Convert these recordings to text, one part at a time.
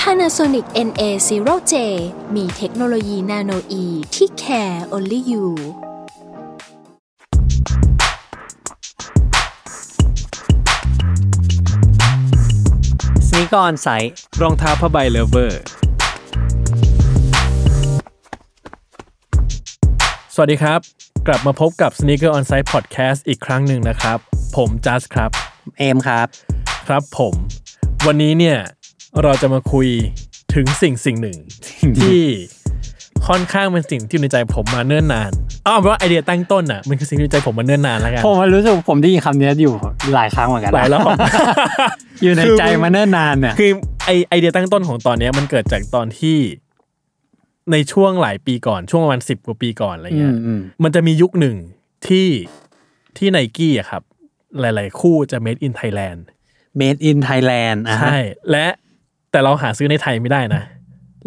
Panasonic NA0J มีเทคโนโลยีนาโนอีที่ care only you สนีกออนไซต์รองเท้าผ้าใบเลเวอร์ สวัสดีครับ กลับมาพบกับ Sneaker On Site Podcast อีกครั้งหนึ่งนะครับ ผมจัสครับ เอมครับ ครับผม วันนี้เนี่ย เราจะมาคุยถึงสิ่งสิ่งหนึ่ง ที่ค่อนข้างเป็นสิ่งที่อยู่ในใจผมมาเนิ่นนานอ้าวแปลว่าไอเดียตั้งต้นอะมันคือสิ่งที่อยู่ในใจผมมาเนิ่นนานแล้วกันผมรู้สึกผมได้ยินคำนี้อยู่หลายครั้งเหมือนกันนะหลายรอบอยู่ในใจมาเนิ่นนานเนี่ยคือไอไอเดียตั้งต้นของตอนเนี้ยมันเกิดจากตอนที่ในช่วงหลายปีก่อนช่วงประมาณสิบกว่าปีก่อนอะไรเงี้ยอืมอืมมันจะมียุคหนึ่งที่ที่ไนกี้อะครับ หลาย ๆ คู่จะ made in Thailand Made in Thailand อะฮะใช่และ แต่เราหาซื้อในไทยไม่ได้นะ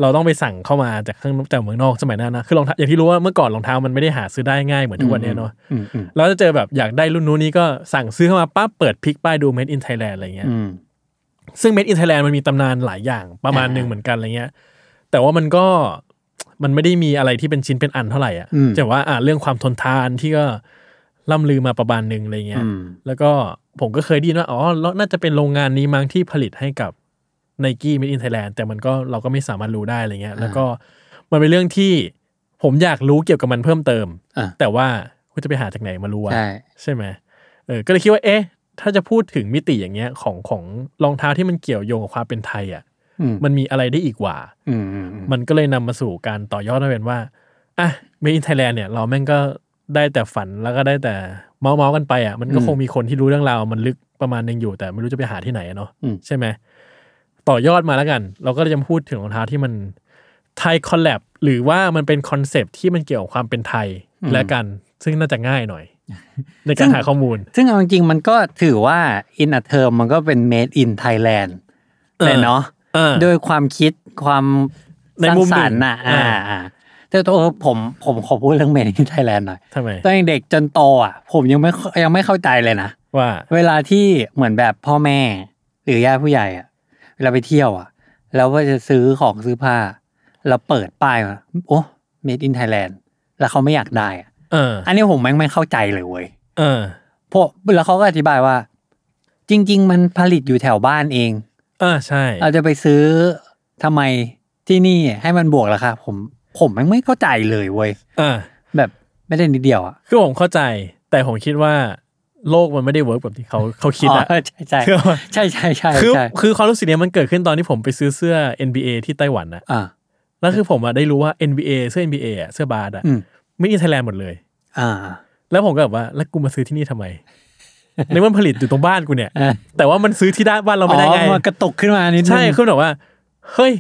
เราต้องไปสั่งเข้ามาจากข้างจากเมืองนอกสมัยนั้นนะคือรองเท้าอย่างที่รู้ว่าเมื่อก่อนรองเท้ามันไม่ได้หาซื้อได้ง่ายเหมือนทุกวันเนี้ยเนาะอืมอืมเราจะเจอแบบอยากได้รุ่นนู้นนี้ก็สั่งซื้อเข้ามาปั๊บเปิดพลิกป้ายดู made in Thailand อะไรเงี้ยอืมซึ่ง Made in Thailand มันมีตำนานหลายอย่างประมาณอ่าหนึ่งเหมือนกันอะไรเงี้ย แต่ว่ามันก็มันไม่ได้มีอะไรที่เป็นชิ้นเป็นอันเท่าไหร่อะอืมแต่ว่าอ่าเรื่องความทนทานที่ก็ล่ำลือมาประมาณหนึ่งอะไรเงี้ยอืมแล้วก็ผมก็เคยได้ยินว่าอ๋อแล้วน่าจะเป็นโรงงานนี้มั้งที่ผลิตให้กับ n i กี้ Made in Thailand แต่มันก็เราก็ไม่สามารถรู้ได้อะไรเงี้ยแล้วก็มันเป็นเรื่องที่ผมอยากรู้เกี่ยวกับมันเพิ่มเติมอะแต่ว่าคุณจะไปหาจากไหนมารู้อะใช่ใช่ไหมเออก็เลยคิดว่าเอ๊ะ ถ้าจะพูดถึงมิติอย่างเงี้ยของของรองเท้าที่มันเกี่ยวโยงกับความเป็นไทยอะอืมมันมีอะไรได้อีกกว่าอืมอืมอืมมันก็เลยนำมาสู่การต่อยอดมาเป็นว่าอะ Made in Thailand เนี่ยเราแม่งก็ได้แต่ฝันแล้วก็ได้แต่เมาเมาๆกันไปอะมันก็คงมีคนที่รู้เรื่องราวมันลึกประมาณหนึงอยู่แต่ไม่รู้จะไปหาที่ไหนอะเนาะอืมใช่ไหม ต่อยอดมาแล้วกัน เราก็จะมาพูดถึงรองเท้าที่มันไทยคอลแลบหรือว่ามันเป็นคอนเซปต์ที่มันเกี่ยวกับความเป็นไทยและกัน ซึ่งน่าจะง่ายหน่อย ในการหาข้อมูล ซึ่งเอาจริงๆมันก็ถือว่า in a term มันก็เป็น made in Thailand เออเลยเนาะเออโดยความคิดความในสร้างมุมหสนึ่รงรค์น่ะอ่าอ่าอ่าแต่ตัวผมผมขอพูดเรื่อง made in Thailand หน่อยทำไมตอนเด็กๆจนโตอะ ผมยังไม่ยังไม่เข้าใจเลยนะว่า เวลาที่เหมือนแบบพ่อแม่ หรือญาติผู้ใหญ่อะ เวลาไปเที่ยวอะแล้วก็จะซื้อของซื้อผ้าแล้วเปิดป้ายมาโอ้ made in Thailand แล้วเขาไม่อยากได้อะเออ อันนี้ผมแม่งไม่เข้าใจเลยเว้ยเออเพราะแล้วเขาก็อธิบายว่า จริง ๆ มันผลิตอยู่แถวบ้านเอง เออใช่เราจะไปซื้อทำไมที่นี่ให้มันบวกราคาผมผมแม่งไม่เข้าใจเลยเว้ยเอ่าแบบไม่ได้นิดเดียวอะคือผมเข้าใจ แต่ผมคิดว่า โลกมันไม่ได้ work แบบที่เขาเขาคิดอะอ๋อใช่ใช่คือใช่ใช่ใช่คือใช่คือความรู้สึกเนี้ยมันเกิดขึ้นตอนที่ผมไปซื้อเสื้อ NBA ที่ไต้หวันนะอ่าแล้วคือผมอะได้รู้ว่า NBA เสื้อ NBA อะเสื้อบาสอะอืมไม่อินไทยแลนด์หมดเลย อ่า แล้วผมก็แบบว่าแล้วกูมาซื้อที่นี่ทำไมในมันผลิตอยู่ตรงบ้านกูเนี่ยเออแต่ว่ามันซื้อที่ด้านบ้านเราไม่ได้ไงอ๋อมันกระตุกขึ้นมานิดนึงใช่คือแบบว่าเฮ้ย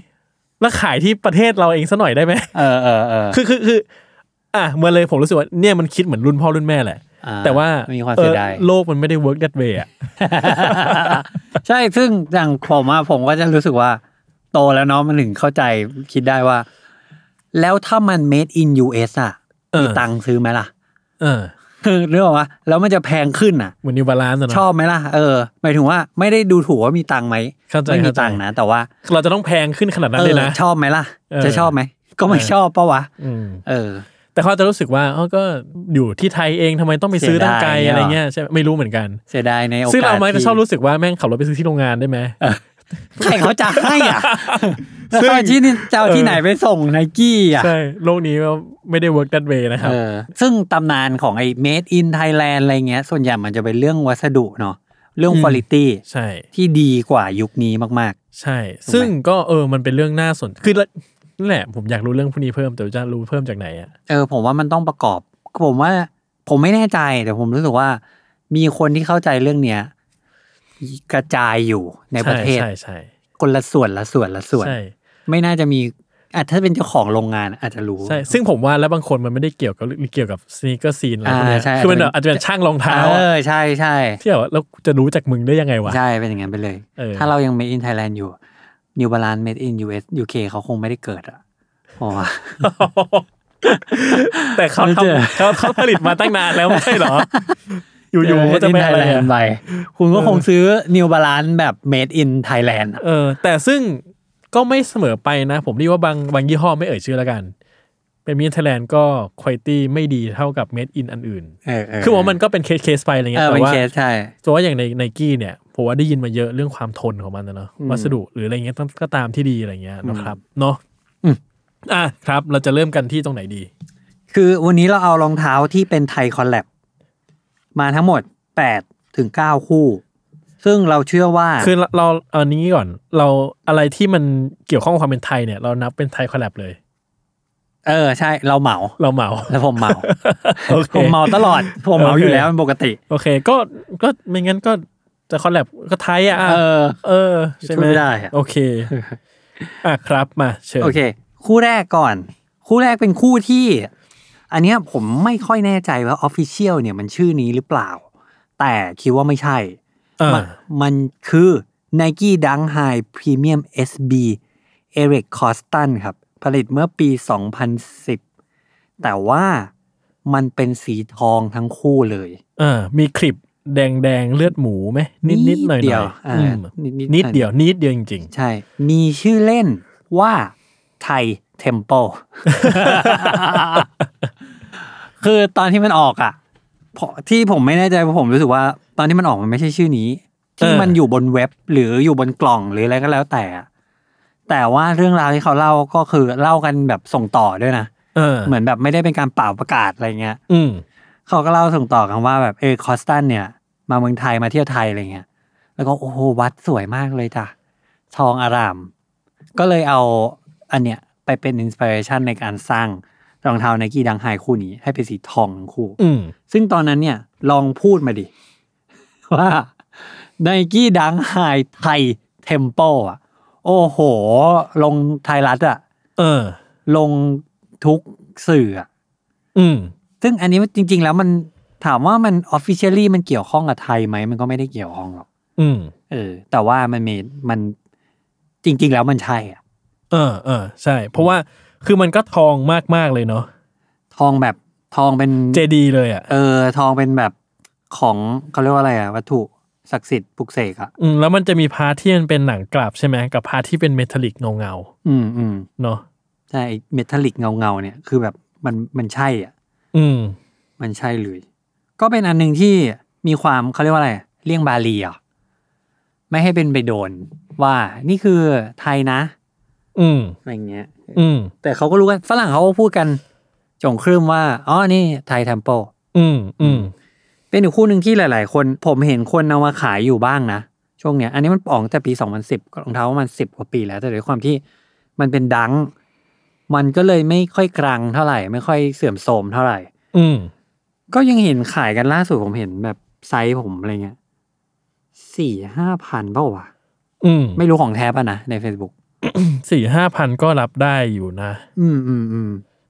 แล้วขายที่ประเทศเราเองซะหน่อยได้ไหมเออเออเออคือคือคืออะเมื่อเลยผมรู้สึกว่าเนี่ยมันคิดเหมือนรุ่นพ่อรุ่นแม่แหละอ่า แต่ว่ามีความเสียดายออโลกมันไม่ได้ work that way อะใช่ซึ่งอย่างผมอะผมก็จะรู้สึกว่า โตแล้วเนาะมันถึงเข้าใจคิดได้ว่า แล้วถ้ามัน made in US อะเออมีตังค์ซื้อไหมล่ะ เออคือเรื่องว่าแล้วมันจะแพงขึ้นอะเหมือน New Balance นะชอบไหมล่ะเออหมายถึงว่าไม่ได้ดูถูกว่ามีตังค์ไหมเข้าใจไม่มีเข้าใจตังค์นะ แต่ว่า เราจะต้องแพงขึ้นขนาดนั้นเอเลยอนะชอบไหมล่ะเออจะชอบไหมก็ไม่เออชอบปะวะอืมเออ แต่เขาจะรู้สึกว่าเออก็อยู่ที่ไทยเองทำไมต้องไปซื้อตั้งไกลเสียดายอะไรเงี้ยใช่ไหมไม่รู้เหมือนกันเสียดายในโอกาสซึ่งเราไม่จะที่ชอบรู้สึกว่าแม่งขับรถไปซื้อที่โรงงานได้ไหมใครเขาจะให้อะแล้วซึ่งเขาที่นี่จะเอาที่ไหนไปส่งไนกี้อะใช่โลกนี้ก็ไม่ได้ work that way นะครับเออซึ่งตำนานของไอ้ made in Thailand อะไรเงี้ย ส่วนใหญ่มันจะเป็นเรื่องวัสดุเนาะเรื่องอืมคุณ i t y ใช่ที่ดีกว่ายุคนี้มากใช่ ซึ่งก็เออมันเป็นเรื่องน่าสนคือละ นั่นแหละผมอยากรู้เรื่องพวกนี้เพิ่มแต่จะรู้เพิ่มจากไหนอะๆเออผมว่ามันต้องประกอบ ผมว่า ผมไม่แน่ใจแต่ผมรู้สึกว่า มีคนที่เข้าใจเรื่องเนี้ยกระจายอยู่ในประเทศใช่ใช่คนละส่วนละส่วนละส่วนใช่ไม่น่าจะมีอาจถ้าเป็นเจ้าของโรงงานอาจจะรู้ใช่ซึ่งผมว่าแล้วบางคนมันไม่ได้เกี่ยวกับเกี่ยวกับสน e เกอร์ซีนอะไรพวกเนี้ยอ่าใช่คือมันแบบอาจจะเป็นช่างรองเท้าเออะอใช่ใช่ที่แบบว่าแล้วจะรู้จากมึงได้ยังไงวะใช่เป็นอย่างนั้นไปเลยเออถ้าเรายัง made in Thailand อยู่ New Balance made in US UK เขาคงไม่ได้เกิดอะเพราะว่าแต่เขาไม่เจอทำเขาเขาผลิตมาตั้งนานแล้วไม่ใช่เหรอ อยู่ๆก็จะไม่อะไร Made in อะ Thailand ไปคุณก็คงซื้อ New Balance แบบ made in Thailand อะเออ แต่ซึ่งก็ไม่เสมอไปนะ ผมเรียกว่าบางบางยี่ห้อไม่เอ่ยชื่อแล้วกัน เป็น made in Thailand ก็คุณภาพไม่ดีเท่ากับ made in อันอื่นเออเคือว่ามันก็เป็น case case ไปอะไรเอเงี้ยอแต่เป็นว่าเคสใช่ตัวว่าอย่างในไนกี้เนี่ย ผมว่าได้ยินมาเยอะเรื่องความทนของมันนะเนาะอืมวัสดุหรืออะไรเงี้ยก็ตามที่ดีอะไรเงี้ยนะครับเนาะอืมอะครับ เราจะเริ่มกันที่ตรงไหนดี คือวันนี้เราเอารองเท้าที่เป็นไทยคอลแลบมาทั้งหมด8ถึง9คู่ ซึ่งเราเชื่อว่า คือเราเราเอานี้ก่อน เราอะไรที่มันเกี่ยวข้องกับความเป็นไทยเนี่ย เรานับเป็นไทยคอลแลบเลย เออใช่ เราเหมาเราเหมาแล้วผมเหมาโอเคผมเหมาตลอด ผมเหมาโอเคอยู่แล้วเป็นปกติ โอเค ก็ก็ไม่งั้นก็ จะคอลแลบก็ไทยอะเออ เออใช่ไหมช่วยไม่ได้อะโอเคอะครับมาเชิญโอเค คู่แรกก่อน คู่แรกเป็นคู่ที่ อันเนี้ยผมไม่ค่อยแน่ใจว่าออฟฟิเชียลเนี่ยมันชื่อนี้หรือเปล่า แต่คิดว่าไม่ใช่อ่ามันมันคือ Nike Dunk High Premium SB Eric Coston ครับ ผลิตเมื่อปี 2010 แต่ว่ามันเป็นสีทองทั้งคู่เลยอ่ามีคลิป แดงแดงๆเลือดหมูไหมนิดนิดๆหน่อยหเดีน่ยอวยอ่าอืมนิดๆนิดหน่อยเดียวนิดเดียวจริงใช่ มีชื่อเล่นว่าไทยเทมเ l ลคือตอนที่มันออกอะเพราะที่ผมไม่แน่ใจเพราะผมรู้สึกว่า ตอนที่มันออกมันไม่ใช่ชื่อนี้ ที่มันอยู่บนเว็บหรืออยู่บนกล่องหรืออะไรก็แล้วแต่อะแต่ว่าเรื่องราวที่เขาเล่าก็คือเล่ากันแบบส่งต่อด้วยนะๆเออเหมือนแบบไม่ได้เป็นการป่าวประกาศอะไรเงี้ย อืม เขาก็เล่าส่งต่อกันว่าแบบเออ Koston เนี่ย มาเมืองไทยมาเที่ยวไทยอะไรเงี้ยแล้วก็โอ้โหวัดสวยมากเลยจ้ะทองอร่าม ก็เลยเอาอันเนี้ยไปเป็น inspiration ในการสร้างรองเท้า Nike Dunk High คู่นี้ ให้เป็นสีทองทั้งคู่อืมซึ่งตอนนั้นเนี่ยลองพูดมาดิ ว่าไนกี้ดังไฮไทยเทมเ l ลอะ โอ้โห ลงไทยรัฐอะ เออ ลงทุกสื่ออะอืม ซึ่งอันนี้จริง ๆ แล้วมันถามว่ามันออฟฟิเชียลี่มันเกี่ยวข้องกับไทยไหมมันก็ไม่ได้เกี่ยวข้องหรอกอืม เออ แต่ว่ามันมีมันจริง ๆ แล้วมันใช่อะ เออเออใช่ เพราะว่าคือมันก็ทองมากๆเลยเนาะทองแบบทองเป็นเจดีเลยอะเออ ทองเป็นแบบของเขาเรียกว่าอะไรอะวัตถุศักดิ์สิทธิ์ปลุกเสกอะอืมแล้วมันจะมี part ที่มันเป็นหนังกลับใช่ไหมกับ part ที่เป็น metallic เงาเงาอืมอืมๆเนาะใช่ metallic เงาเงาๆเนี่ย คือแบบมันมันใช่อะ อืม มันใช่เลย ก็เป็นอันหนึ่งที่มีความเขาเรียกว่าอะไรเลี่ยงบาลีอะไม่ให้เป็นไปโดน ว่านี่คือไทยนะ อืมอะไรเงี้ย อืม แต่เขาก็รู้กันฝรั่งเขาก็พูดกัน จงครึ่มว่าอ๋อนี่ Thai Templeอืมอืมเป็นอีกคู่หนึ่งที่หลาย ๆ คน ผมเห็นคนเอามาขายอยู่บ้างนะช่วงเนี้ย อันนี้มันออกตั้งแต่ปี 2010รองเท้าประมาณ10กว่าปีแล้ว แต่ด้วยความที่มันเป็นดัง มันก็เลยไม่ค่อยกลางเท่าไหร่ ไม่ค่อยเสื่อมโทรมเท่าไหร่ อืมก็ยังเห็นขายกันล่าสุดผมเห็นแบบไซส์ผมอะไรเงี้ยสี่ห้าพันเปล่าวะอืมไม่รู้ของแท้ป่ะนะใน Facebook สี่ห้าพันก็รับได้อยู่นะ อืมอืมอืม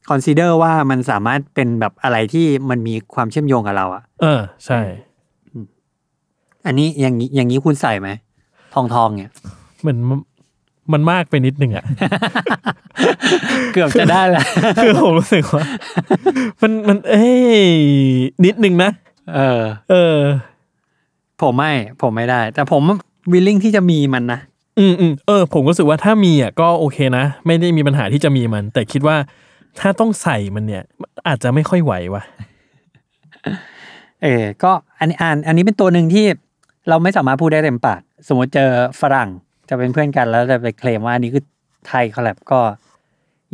คอนซีเดอร์ว่ามันสามารถเป็นแบบอะไรที่มันมีความเชื่อมโยงกับเราอะเออ ใช่ อันนี้อย่างนี้อย่างนี้คุณใส่ไหม ทองทองเนี่ย เหมือน มันมันมากไปนิดนึงอะเกือบจะได้แล้วคือผมรู้สึกว่า มันมัน เอ้ยนิดนึงนะเออ เออ ผมไม่ ผมไม่ได้ แต่ผมวิลลิ่งที่จะมีมันนะอืมอืมเออ ผมรู้สึกว่าถ้ามีอะก็โอเคนะ ไม่ได้มีปัญหาที่จะมีมัน แต่คิดว่าถ้าต้องใส่มันเนี่ย อาจจะไม่ค่อยไหวว่ะเออ ก็อันนี้อ่านอันนี้เป็นตัวหนึ่งที่เราไม่สามารถพูดได้เต็มปาก สมมติเจอฝรั่ง จะเป็นเพื่อนกันแล้วจะไปเคลมว่าอันนี้คือไทยคอลแลบก็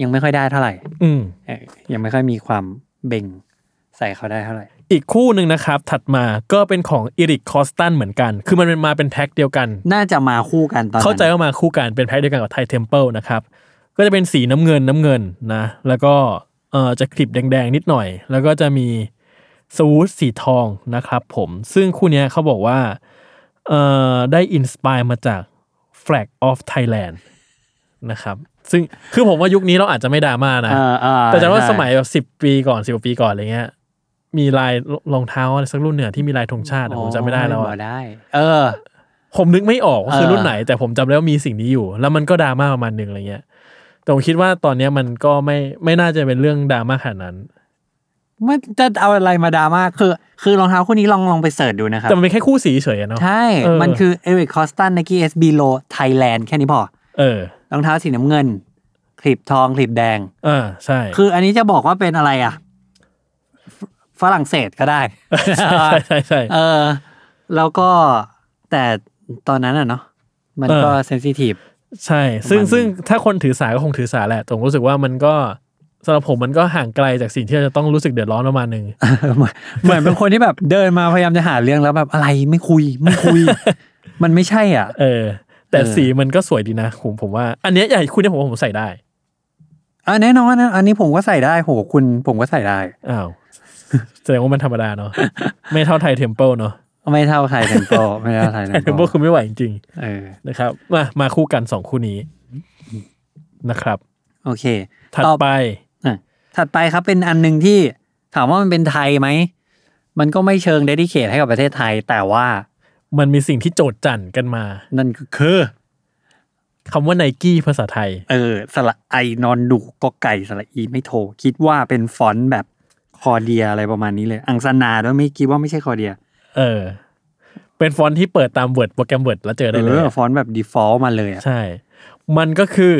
ยังไม่ค่อยได้เท่าไหร่ อืมเออยังไม่ค่อยมีความเบ่งใส่เขาได้เท่าไหร่ อีกคู่หนึ่งนะครับ ถัดมาก็เป็นของ Eric Koston เหมือนกัน คือมันเป็นมาเป็นแพ็คเดียวกัน น่าจะมาคู่กันตอนนั้นเข้าใจว่ามาคู่กันเป็นแพ็คเดียวกันกับ Thai Temple นะครับ ก็จะเป็นสีน้ำเงินน้ำเงินนะ แล้วก็เอ่อจะขลิบแดงๆนิดหน่อย แล้วก็จะมี Swoosh สีทองนะครับผม ซึ่งคู่เนี้ยเขาบอกว่าเอ่อได้ inspire มาจาก Flag of Thailand นะครับซึ่งคือผมว่ายุคนี้เราอาจจะไม่ดราม่านะอ่าอ่าแต่จำว่าใช่สมัยแบบสิบปีก่อนสิบปีก่อนอะไรเงี้ยมีลายรองเท้าอะไรสักรุ่นเหนือที่มีลายธงชาติอะผมจำไม่ได้แล้วโอ้อะยได้เออ ผมนึกไม่ออกว่าคือเออรุ่นไหน แต่ผมจำได้ว่ามีสิ่งนี้อยู่ แล้วมันก็ดราม่าประมาณหนึ่งอะไรเงี้ยแต่ผมคิดว่าตอนเนี้ยมันก็ไม่ไม่น่าจะเป็นเรื่องดราม่าขนาดนั้น มันจะเอาอะไรมาดราม่าคือ คือรองเท้าคู่นี้ลองลองไป search ดูนะครับ แต่มันเป็นแค่คู่สีเฉยๆอะเนาะใช่เออมันคือ Eric Koston Nike SB Low Thailand แค่นี้พอ เออรองเท้าสีน้ำเงิน ขลิบทองขลิบแดงอ่าใช่ คืออันนี้จะบอกว่าเป็นอะไรอะฝฝรั่งเศสก็ได้ใช่ใช่ใช่เออ แล้วก็แต่ตอนนั้นอะเนาะมันก็เออเซนซิทีฟใช่ ซึ่งมันซึ่งถ้าคนถือสาก็คงถือสาแหละแต่ผมรู้สึกว่ามันก็ สำหรับผมมันก็ห่างไกลจากสิ่งที่เราจะต้องรู้สึกเดือดร้อนประมาณหนึ่งเหมือนเหมือนเป็นคนที่แบบเดินมาพยายามจะหาเรื่องแล้วแบบอะไรไม่คุยไม่คุย มันไม่ใช่อะ เออ แต่เออสีมันก็สวยดีนะผมผมว่า อันเนี้ยใหญ่คุณเนี่ยผมว่าผมใส่ได้อะแน่นอนนะอันนี้ผมก็ใส่ได้โหคุณผมก็ใส่ได้อ้าวแสดงว่ามันธรรมดาเนาะไม่เท่า Thai Temple เนาะไม่เท่า Thai Temple ไม่เท่า Thai Temple Thai Templeคือไม่ไหวจริงเออๆนะครับ มามาคู่กันสองคู่นี้นะครับ โอเค ถัดต่อไปอะ ถัดไปครับเป็นอันหนึ่งที่ถามว่ามันเป็นไทยไหม มันก็ไม่เชิง dedicate ให้กับประเทศไทย แต่ว่ามันมีสิ่งที่โจดจันกันมา นั่นก็คือคำว่าไนกี้ภาษาไทย เออ สระไอนอหนูกอไก่สระอีไม้โทคิดว่าเป็นฟอนต์แบบ Cordia อะไรประมาณนี้เลย Angsana ด้วยไม่คิดว่าไม่ใช่ Cordia เออ เป็นฟอนต์ที่เปิดตาม Word โปรแกรม Word แล้วเจอได้เอเลยออะฟอนต์แบบ default มาเลยอะใช่ มันก็คือ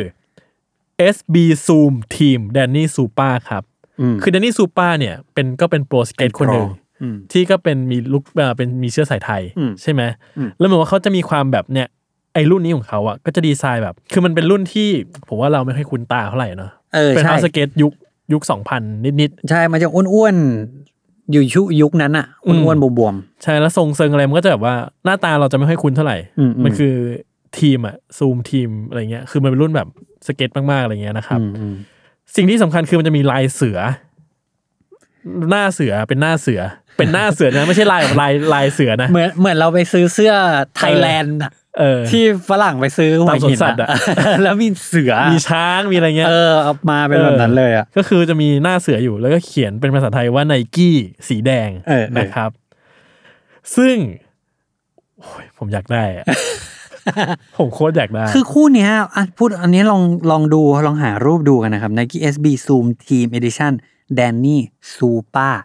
SB Zoom Team Danny Supa ครับอืมคือ Danny Supa เนี่ยเป็นก็เป็น pro skate คนหนึ่งอืมที่ก็เป็นมีลุกเอ่อเป็นมีเชื้อสายไทยอืมใช่ไหมอืมแล้วเหมือนว่าเขาจะมีความแบบเนี่ยไอ้รุ่นนี้ของเขาอะก็จะดีไซน์แบบ คือมันเป็นรุ่นที่ผมว่าเราไม่ค่อยคุ้นตาเท่าไหร่เนาะเออเป็นใช่เอาสเกตยุคยุคสองพันนิดใช่มันจะอ้วนๆ อยู่ชุยุคนั้นอะอืมอ้วนๆบวมๆ ใช่แล้วทรงเซิงอะไรมันก็จะแบบว่าหน้าตาเราจะไม่ค่อยคุ้นเท่าไหร่อืมอืมมันคือ ทีมอะซูมทีมอะไรเงี้ยคือมันเป็นรุ่นแบบสเก็ตมากๆอะไรเงี้ยนะคๆรับอืมอืมสิ่งที่สำคัญคือมันจะมีลายเสือ หน้าเสือเป็นหน้าเสือ เป็นหน้าเสือนะ ไม่ใช่ลายแบบลายลายเสือนะเหมือนเหมือนเราไปซื้อเสื้อไทยแลนด์อะเออที่ฝรั่งไปซื้อหัวตามสวนหินสัตว์อะแล้วมีเสือ มีช้าง มีอะไรเงี้ย เออเอามาเป็นแบบนั้นเลยอะ ก็คือจะมีหน้าเสืออยู่ แล้วก็เขียนเป็นภาษาไทยว่าไนกี้สีแดงเออเออนะครับ ซึ่งโอ้ยผมอยากได้อะ ผมโคตรอยากได้ คือคู่เนี้ยอะพูดอันนี้ลองลองดูลองหารูปดูกันนะครับ Nike SB Zoom Team Edition Danny Super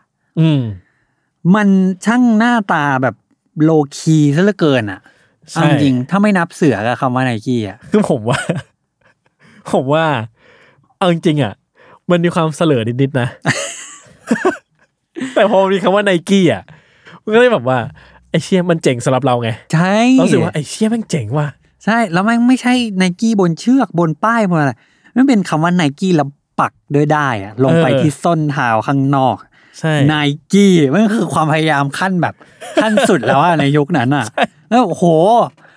อืม มันช่างหน้าตาแบบโลคีซะเหลือเกินอะใช่ เอาจริงๆถ้าไม่นับเสือกับคำว่าไนกี้อะ คือผมว่า ผมว่า เอาจริงๆอะ มันมีความเสลอนิดๆนะ แต่พอมีคำว่าไนกี้อะ มันก็เลยแบบว่า ไอเชี่ยมันเจ๋งสำหรับเราไง ใช่เรารู้สึกว่าไอเชี่ยแมันเจ๋งว่ะใช่ แล้วมันไม่ใช่ไนกี้บนเชือกบนป้ายบนอะไรมันเป็นคำว่าไนกี้แล้วปักด้วยได้ายอะลงไปเออที่ส้นเท้าข้างนอกใช่ไนกี้มันคือความพยายามขั้นแบบขั้นสุดแล้วอะในยุคนั้นอะแล้วโอ้โห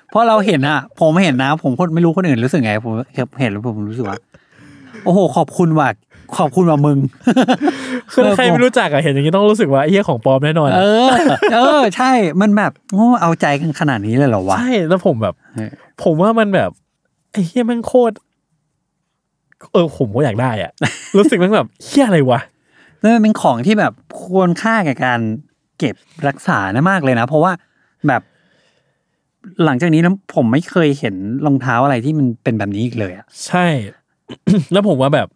เพราะเราเห็นอะผมเห็นนะ ผมคนไม่รู้คนอื่นรู้สึกไงผมเห็นแล้วผมรู้สึกว่า โอ้โห ขอบคุณว่ะ ขอบคุณว่ะมึงคือถ้าใครไม่รู้จักอะเห็นอย่างนี้ต้องรู้สึกว่าไอเชี่ยของปลอมแน่นอน เออ เออ ใช่มันแบบโอ้เอาใจกันขนาดนี้เลยเหรอวะใช่แล้วผมแบบเออผมว่ามันแบบไอ้เฮียแมันโคตรเออผมก็อยากได้อะรู้สึกมันแบบเฮียอะไรวะแล้วมันเป็นของที่แบบควรค่าแก่การเก็บรักษานะมากเลยนะ เพราะว่าแบบ หลังจากนี้นะผมไม่เคยเห็นรองเท้าอะไรที่มันเป็นแบบนี้อีกเลยอะใช่ แล้วผมว่าแบบ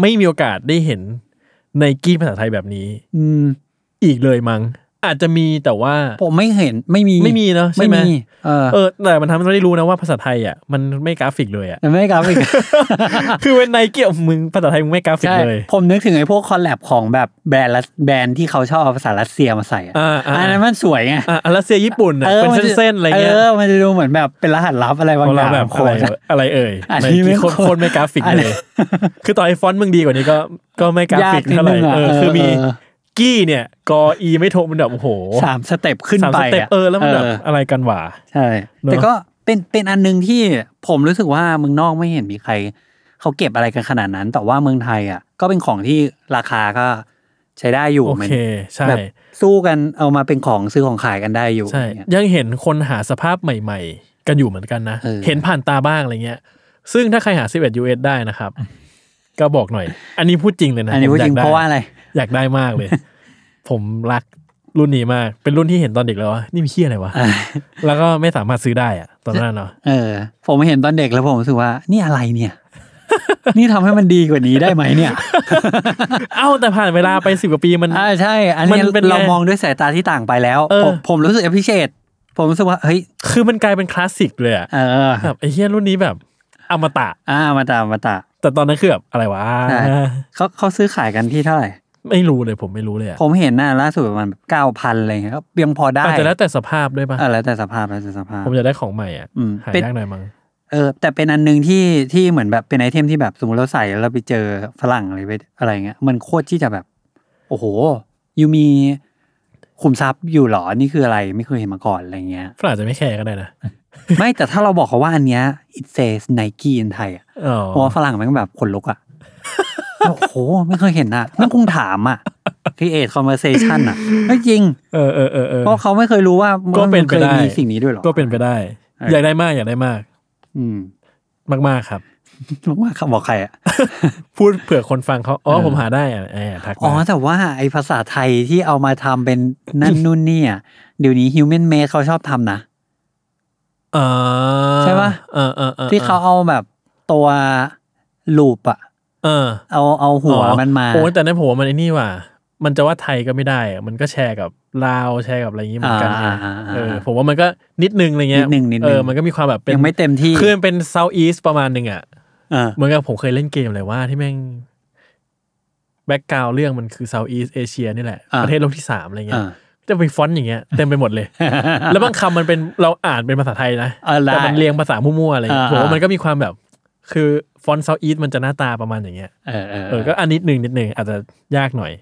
ไม่มีโอกาสได้เห็นไนกี้ภาษาไทยแบบนี้ อืม อีกเลยมั้ง อาจจะมีแต่ว่าผมไม่เห็นไม่มีไม่มีเนอะใช่ไม่ไหมมีเออเออแต่มันทำให้เราได้รู้นะว่าภาษาไทยอะมันไม่กราฟิกเลยอะแต่ไม่กราฟิก คือเป็นไนกี้มึงภาษาไทยมึงไม่กราฟิกใช่เลย ผมนึกถึงไอ้พวกคอลแลบของแบบแบรนด์รัสแบรนด์ที่เขาชอบเอาภาษารัสเซียมาใส่อะอ่าอ่าอันนั้นมันสวยไงอะอันรัสเซียญี่ปุ่นอะเป็นมัจะเส้นๆอะไรเงี้ยเออมันจะดูเหมือนแบบเป็นรหัสลับอะไรบางของอเราย่างแบบโคอะไรตรอะไรเอ่ยอันนี้ไนไม่กี้โคตรโคตรโคตรไม่กราฟิกอันเลนี้ยคือต่อไอฟอนต์มึงดีกว่านี้ก็ก็ไม่กราฟิกเท่าไหร่ยากนิดนึงอะเออคือมีเออ กี้เนี่ยกออีไม้โทมันแบบโอ้โหสาม step ขึ้นสามไป step อะเออแล้วมันแบบเอออะไรกันหว่าใช่เนอะแต่ก็เป็นเป็นอันหนึงที่ผมรู้สึกว่าเมืองนอกไม่เห็นมีใครเขาเก็บอะไรกันขนาดนั้น แต่ว่าเมืองไทยอะก็เป็นของที่ราคาก็ใช้ได้อยู่โอมันเคใช่แบบสู้กันเอามาเป็นของซื้อของขายกันได้อยู่ใช่อย่างเงี้ยยังเห็นคนหาสภาพใหม่ ๆ กันอยู่เหมือนกันนะเออเห็นผ่านตาบ้างอะไรเงี้ย ซึ่งถ้าใครหา11 US ได้นะครับ ก็บอกหน่อย อันนี้พูดจริงเลยนะอันนี้ผมพูดจริงยกด้เพราะว่าอะไร อยากได้มากเลย ผมรักรุ่นนี้มาก เป็นรุ่นที่เห็นตอนเด็กแล้วว่านี่มีเฮียอะไรวะ แล้วก็ไม่สามารถซื้อได้อะตอนนั้นเนาะ เออ ผมเห็นตอนเด็กแล้วผมรู้สึกว่า นี่อะไรเนี่ย นี่ทำให้มันดีกว่านี้ได้ไหมเนี่ย เอ้าแต่ผ่านเวลาไปสิบกว่าปีมันอ่าใช่ อันนี้มันเป็นไงเรามองด้วยสายตาที่ต่างไปแล้วเออผมผมรู้สึกอภิเชษผมรู้สึกว่า เฮ้ย คือมันกลายเป็นคลาสสิกเลยอะเออแบบไอ้เฮียรุ่นนี้แบบอมตะอ่ามาตามาตาแต่ตอนนั้นคือแบบอะไรวะใช่เขาเขาซื้อขายกันที่เท่าไหร่ ไม่รู้เลยผมไม่รู้เลยอะผมเห็นน่ะล่าสุดประมาณเก้าพันอะไรเงี้ยก็ยังพอได้อาจจะแล้วแต่สภาพด้วยปะเออแล้วแต่สภาพแล้วแต่สภาพ ผมจะได้ของใหม่อะอืมหาเป็น ยากหน่อยมั้งเออแต่เป็นอันหนึงที่ที่เหมือนแบบเป็นไอเทมที่แบบสมมติเราใส่แล้วเราไปเจอฝรั่งอะไรไปอะไรเงี้ยมันโคตรที่จะแบบ โอ้โหยูมีขุมทรัพย์อยู่เหรอนี่คืออะไรไม่เคยเห็นมาก่อนอะไรเงี้ย ฝรั่งอาจจะไม่แคร์ก็ได้นะไม่แต่ถ้าเราบอกเขาว่าอันเนี้ย it says Nike in Thai อะอ๋อเพราะว่าฝรั่งแม่งแบบขนลุกอะ โอ้โห ไม่เคยเห็นอะมันคงถามอะ create conversation อะไม่จริงเออเออเออเออเพราะเขาไม่เคยรู้ว่าก็เป็นไปเคยได้มีสิ่งนี้ด้วยเหรอ ก็เป็นไปได้เออออยากได้มากอยากได้มาก อืม มากๆครับว่าเขาบอกใครอะ พูดเผื่อคนฟังเขาอ๋อเออผมหาได้อะแอบทักอ๋อมาแต่ว่าไอภาษาไทยที่เอามาทำเป็นนั่นนู่นนี่อะเดี๋ยวนี้ human made เขาชอบทำนะอ่าใช่ปะเออเออออที่เขาเอาแบบตัวลูปอะ เออ เอาเอาหัวมันมาโอ้แต่นั้นผมว่ามันไอ้นี่ว่ะมันจะว่าไทยก็ไม่ได้อะมันก็แชร์กับลาวแชร์กับอะไรอย่างงี้เหมือนกันไงอ่าอ่าอ่าเออผมว่ามันก็นิดนึงอะไรเงี้ยนิดนึงนิดนึงเออมันก็มีความแบบเป็นยังไม่เต็มที่คือมันเป็น Southeast ประมาณหนึ่งอะเออเหมือนกับผมเคยเล่นเกมอะไรว่าที่แม่ง background เรื่องมันคือ Southeast Asia นี่แหละอ่าประเทศโลกที่สามอะไรเงี้ยอ่าจะเป็นฟอนต์อย่างเงี้ยเต็มไปหมดเลย แล้วบางคำมันเป็นเราอ่านเป็นภาษาไทยนะเออได้แต่มันเรียงภาษามั่วๆอะไรเงี้ยอ่าผมว่าอ่ามัมันก็มีความแบบ คือฟอนต์ Southeast มันจะหน้าตาประมาณอย่างเงี้ยเออเออเออก็อันนิดหนึ่งนิดหนึ่งอาจจะยากหน่อย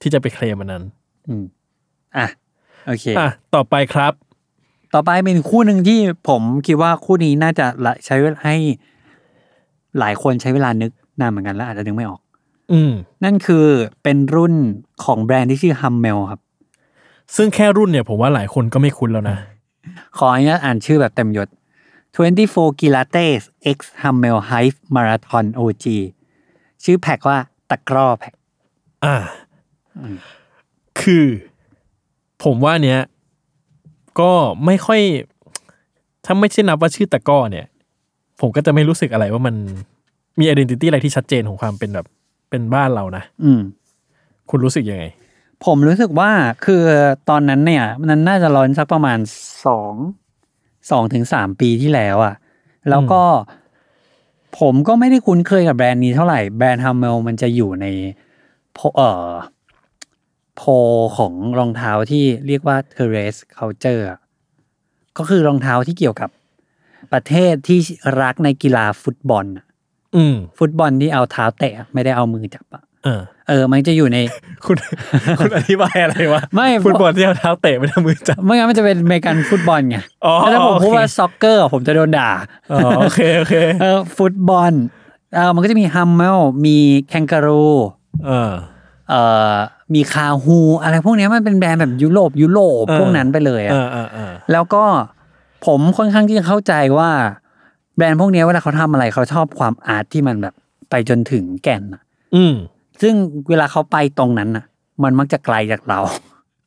ที่จะไปเคลมมันนั้น อืมอะโอเคอะต่อไปครับ ต่อไปเป็นคู่หนึ่งที่ผมคิดว่าคู่นี้น่าจะละใช้เวลาให้ หลายคนใช้เวลานึกนานเหมือนกันแล้ว อาจจะนึกไม่ออก อืม นั่นคือเป็นรุ่นของแบรนด์ที่ชื่อ Hummel ครับ ซึ่งแค่รุ่นเนี่ยผมว่าหลายคนก็ไม่คุ้นแล้วนะ ขออนุญาตอ่านชื่อแบบเต็มยศ 24 Gilates X Hummel Hive Marathon OG ชื่อแพ็กว่าตะกร้อแพ็กอ่า คือ ผมว่าเนี้ย ก็ไม่ค่อย ถ้าไม่ใช่นับว่าชื่อตะกร้อเนี่ย ผมก็จะไม่รู้สึกอะไรว่ามันมี identity อะไรที่ชัดเจนของความเป็นแบบ เป็นบ้านเรานะ อืม คุณรู้สึกยังไง ผมรู้สึกว่าคือตอนนั้นเนี่ย มันน่าจะร้อนสักประมาณสอง สองถึงสามปีที่แล้วอะ่ะ แล้วก็ผมก็ไม่ได้คุ้นเคยกับแบรนด์นี้เท่าไหร่ แบรนด์ฮัมเมลมันจะอยู่ในโพเอ่อโพลของรองเท้าที่เรียกว่า Terrace Culture อะก็คือรองเท้าที่เกี่ยวกับประเทศที่รักในกีฬาฟุตบอลอะอืม ฟุตบอลที่เอาเท้าเตะไม่ได้เอามือจับอะ เออ เออ มันจะอยู่ใน คุณคุณอธิบายอะไรวะไม่ ฟุตบอลที่เอาเท้าเตะไม่ได้มือจับไม่งั้นมันจะเป็นอเมริกันฟุตบอลไงอ๋อแล้วถ้าผมโอเคพูดว่า soccer ผมจะโดนด่าอ๋อโอเคโอเคเออฟุตบอลเออมันก็จะมี Hummel มี KangaROOS เออเอ่อมี Karhu อะไรพวกเนี้ยมันเป็นแบรนด์แบบยุโรปยุโรปเออพวกนั้นไปเลยเออะอเออเออแล้วก็ผมค่อนข้างที่จะเข้าใจว่า แบรนด์พวกเนี้ยเวลาเขาทำอะไรเขาชอบความ art ที่มันแบบไปจนถึงแก่นอะอืม ซึ่งเวลาเขาไปตรงนั้นอะมันมักจะไกลจากเรา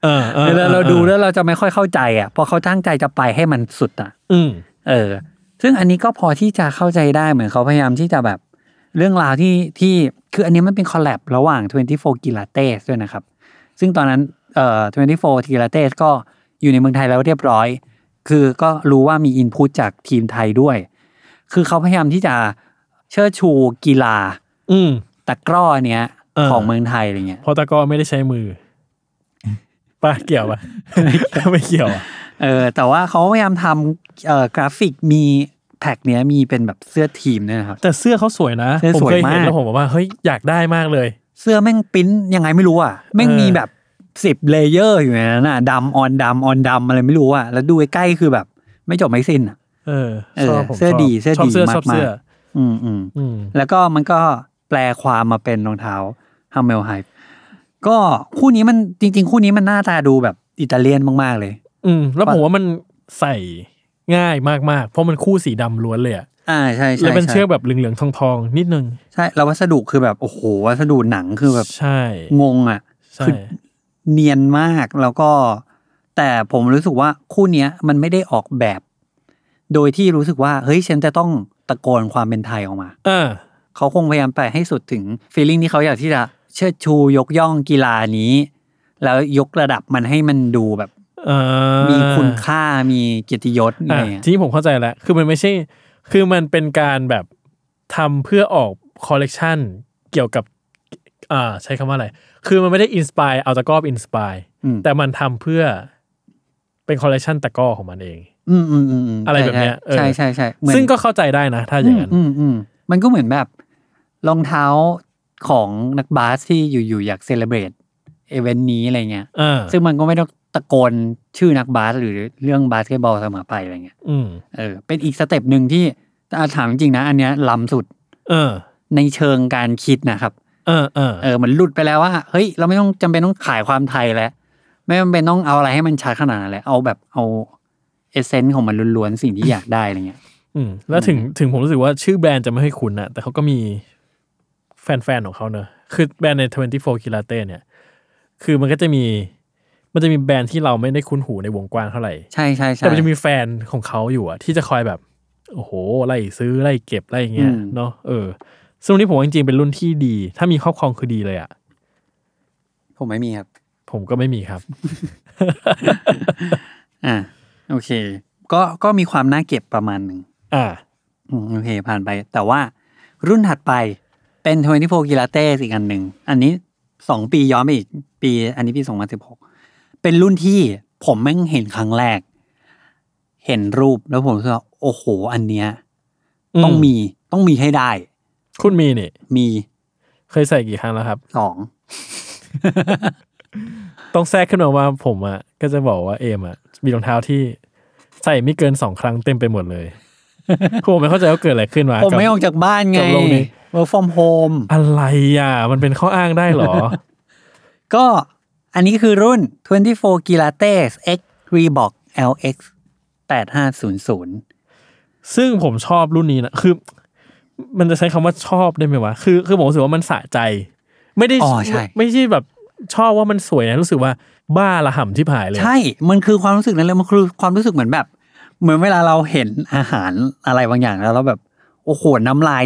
เออออเวลาเราดูแล้วเราจะไม่ค่อยเข้าใจอะเพราะเขาตั้งใจจะไปให้มันสุดอะ อืมเออ ซึ่งอันนี้ก็พอที่จะเข้าใจได้เหมือนเขาพยายามที่จะแบบ เรื่องราวที่ที่คืออันนี้มันเป็นคอลแลบระหว่าง 24 g i l a t e s ด้วยนะครับ ซึ่งตอนนั้นเอ่อ24 g i l a t e s ก็อยู่ในเมืองไทยแล้วเรียบร้อย คือก็รู้ว่ามีอินพุตจากทีมไทยด้วย คือเขาพยายามที่จะเชิดชูกีฬา อืมตะกร้อเนี้ยเออ ของเมืองไทยอะไรเงี้ยเพราะตะกร้อไม่ได้ใช้มือป่ะเกี่ยวป่ะไม่เกี่ยวอะเออแต่ว่าเขาพยายามทำเอ่อกราฟิกมีแพ็กเนี้ยมีเป็นแบบเสื้อทีมด้วยนะครับ แต่เสื้อเขาสวยนะเสื้อผมสวยเคยเห็นมากแล้วผมบอกว่าเฮ้ยอยากได้มากเลย เสื้อแม่งปริ้นยังไงไม่รู้อะแม่งเออมีแบบสิบ layer อยู่ในนั้นอะดำ on ดำ on ดำอะไรไม่รู้อะแล้วดูใกล้ๆคือแบบ ไม่จบไม่สิ้นอะเออเออชอบผมเสื้อชบดีเสื้อชอบดีเสื้อมากๆชอบเสื้ออืมอืมอืมแล้วก็มันก็แปลความมาเป็นรองเท้า ฮัมเมลไฮก็คู่นี้มันจริง ๆ คู่นี้มันหน้าตาดูแบบอิตาเลียนมาก ๆ เลย อืม แล้วผมว่ามันใส่ง่ายมาก ๆ เพราะมันคู่สีดำล้วนเลยอะอ่าใช่ใช่แล้วเป็นใช่เชือกแบบเหลือง ๆ ทอง ๆ นิดนึง ใช่ แล้ววัสดุคือแบบ โอ้โห วัสดุหนังคือแบบใช่งงอะใช่คือเนียนมากแล้วก็ แต่ผมรู้สึกว่าคู่เนี้ยมันไม่ได้ออกแบบ โดยที่รู้สึกว่า เฮ้ยฉันจะต้องตะโกนความเป็นไทยออกมาอ่าเขาคงพยายามไปให้สุดถึงฟีลลิ่งที่เขาอยากที่จะ เชิดชูยกย่องกีฬานี้ แล้วยกระดับมันให้มันดูแบบอ่ามีคุณค่ามีเกียรติยศอะไรอะเงี้ยทีนี้ผมเข้าใจแล้ว คือมันไม่ใช่ คือมันเป็นการแบบทำเพื่อออกคอลเลกชันเกี่ยวกับอ่าใช้คำว่าอะไร คือมันไม่ได้ inspire เอาตะกร้อ inspire อืมแต่มันทำเพื่อเป็นคอลเลกชันตะกร้อของมันเอง อืมอืมอืมมอะไรแบบเนี้ยเออใช่ใช่ใช่เหมือนซึ่งก็เข้าใจได้นะ ถ้าอย่างนั้นอืมอืมมันก็เหมือนแบบรองเท้า ของนักบาสที่อยู่ๆอยาก celebrate event นี้อะไรเงี้ยอ่าซึ่งมันก็ไม่ต้องตะโกนชื่อนักบาสหรือเรื่องบาสเกตบอลเสมอไปอะไรเงี้ยอืมเออ เป็นอีก step หนึ่งที่อะถามจริงๆนะ อันเนี้ยล้ำสุด เออ ในเชิงการคิดนะครับ เออเออเออมันหลุดไปแล้วว่าเฮ้ยเราไม่ต้องจำเป็นต้องขายความไทยแล้วไม่จำเป็นต้องเอาอะไรให้มันชัดขนาดนั้นเลยเอาแบบเอาเอเซนต์ของมันล้วนๆสิ่งที่อยากได้อะไรเงี้ย อืม แล้วถึงถึงผมรู้สึกว่าชื่อแบรนด์จะไม่ให้คุ้นอะแต่เขาก็มี แฟนๆของเขาเนอะคือแบรนด์ใน 24 k i l a t e เนี่ย คือมันก็จะมีมันจะมีแบรนด์ที่เราไม่ได้คุ้นหูในวงกว้างเท่าไหร่ ใช่ใช่ใช่แต่มันจะมีแฟนของเขาอยู่อะที่จะคอยแบบ โอ้โห ไล่ซื้อ ไล่เก็บ ไล่อย่างเงี้ยอืมเนาะเออ ซึ่งรุ่นนี้ผมว่าจริงๆ เป็นรุ่นที่ดี ถ้ามีครอบครองคือดีเลยอะผมไม่มีครับ ผมก็ไม่มีครับ อ่าโอเค ก็ก็มีความน่าเก็บประมาณหนึ่งอ่าอืมโอเค ผ่านไป แต่ว่ารุ่นถัดไป เป็น24กิลาเต้อีกอันหนึ่ง อันนี้สองปีย้อนไปอีกปี อันนี้ปี2016เป็นรุ่นที่ผมแม่งเห็นครั้งแรก เห็นรูปแล้วผมรู้สึกว่าโอ้โห อันเนี้ยต้องอืมมีต้องมีให้ได้ คุณมีนี่ มีเคยใส่กี่ครั้งแล้วครับสองต้องแทรกขึ้นมาว่าผมอะก็จะบอกว่าเอมอะมีรองเท้าที่ใส่ไม่เกินสองครั้งเต็มไปหมดเลยผมไม่เข้าใจว่าเกิดอะไรขึ้นมาผมไม่กับออกจากบ้านไงกับโลกนี้ work from home อะไรอะ มันเป็นข้ออ้างได้เหรอ ก็อันนี้คือรุ่น 24 g i l a t e X Reebok LX 8500 ซึ่งผมชอบรุ่นนี้นะ คือ มันจะใช้คำว่าชอบได้ไหมวะ คือ คือผมรู้สึกว่ามันสะใจ ไม่ได้อ๋อใช่ไม่ใช่แบบชอบว่ามันสวยนะ รู้สึกว่าบ้าระห่ำที่ผายเลย ใช่ มันคือความรู้สึกนั้นเลย มันคือความรู้สึกเหมือนแบบ เหมือนเวลาเราเห็นอาหารอะไรบางอย่างแล้วเราแบบโอ้โหน้ำลาย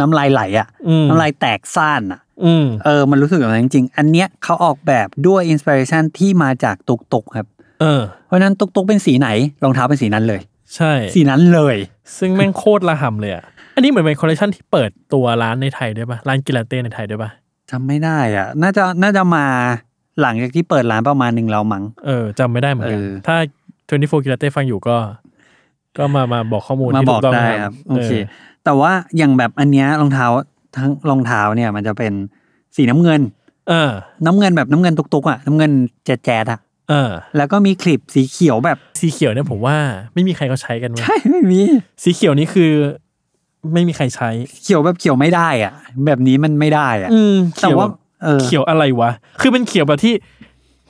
น้ำลายไหลอะอืมน้ำลายแตกซ่านอะอืมเออ มันรู้สึกแบบนั้นจริงๆ อันเนี้ยเขาออกแบบด้วย inspiration ที่มาจากตุ๊กตุ๊กครับเออเพราะฉะนั้นตุ๊กตุ๊กเป็นสีไหนรองเท้าเป็นสีนั้นเลย ใช่ สีนั้นเลย ซึ่งแม่งโคตรระห่ำเลยอะอันนี้เหมือนเป็นคอลเลคชันที่เปิดตัวร้านในไทยด้วยปะร้าน Kilates ในไทยด้วยปะจำไม่ได้อะ น่าจะน่าจะมาหลังจากที่เปิดร้านประมาณหนึ่งแล้วมั้งเออจำไม่ได้เหมือนกันเออถ้า24กิลาเต้ฟังอยู่ก็ ก็มามาบอกข้อมูลมาที่บถูอกกต้องได้นะครับโอเค แต่ว่าอย่างแบบอันเนี้ยรองเท้าทั้งรองเท้าเนี่ยมันจะเป็นสีน้ำเงิน เออ น้ำเงินแบบน้ำเงินตุกๆอะน้ำเงินแจ๊ดๆอะเออ แล้วก็มีคลิปสีเขียวแบบสีเขียวเนี่ยผมว่าไม่มีใครเขาใช้กันเว้ยใช่ไม่มีสีเขียวนี่คือ ไม่มีใครใช้ เขียวแบบเขียวไม่ได้อะ แบบนี้มันไม่ได้อะอืมแต่เขียวว่าเออเขียวอะไรวะ คือเป็นเขียวแบบที่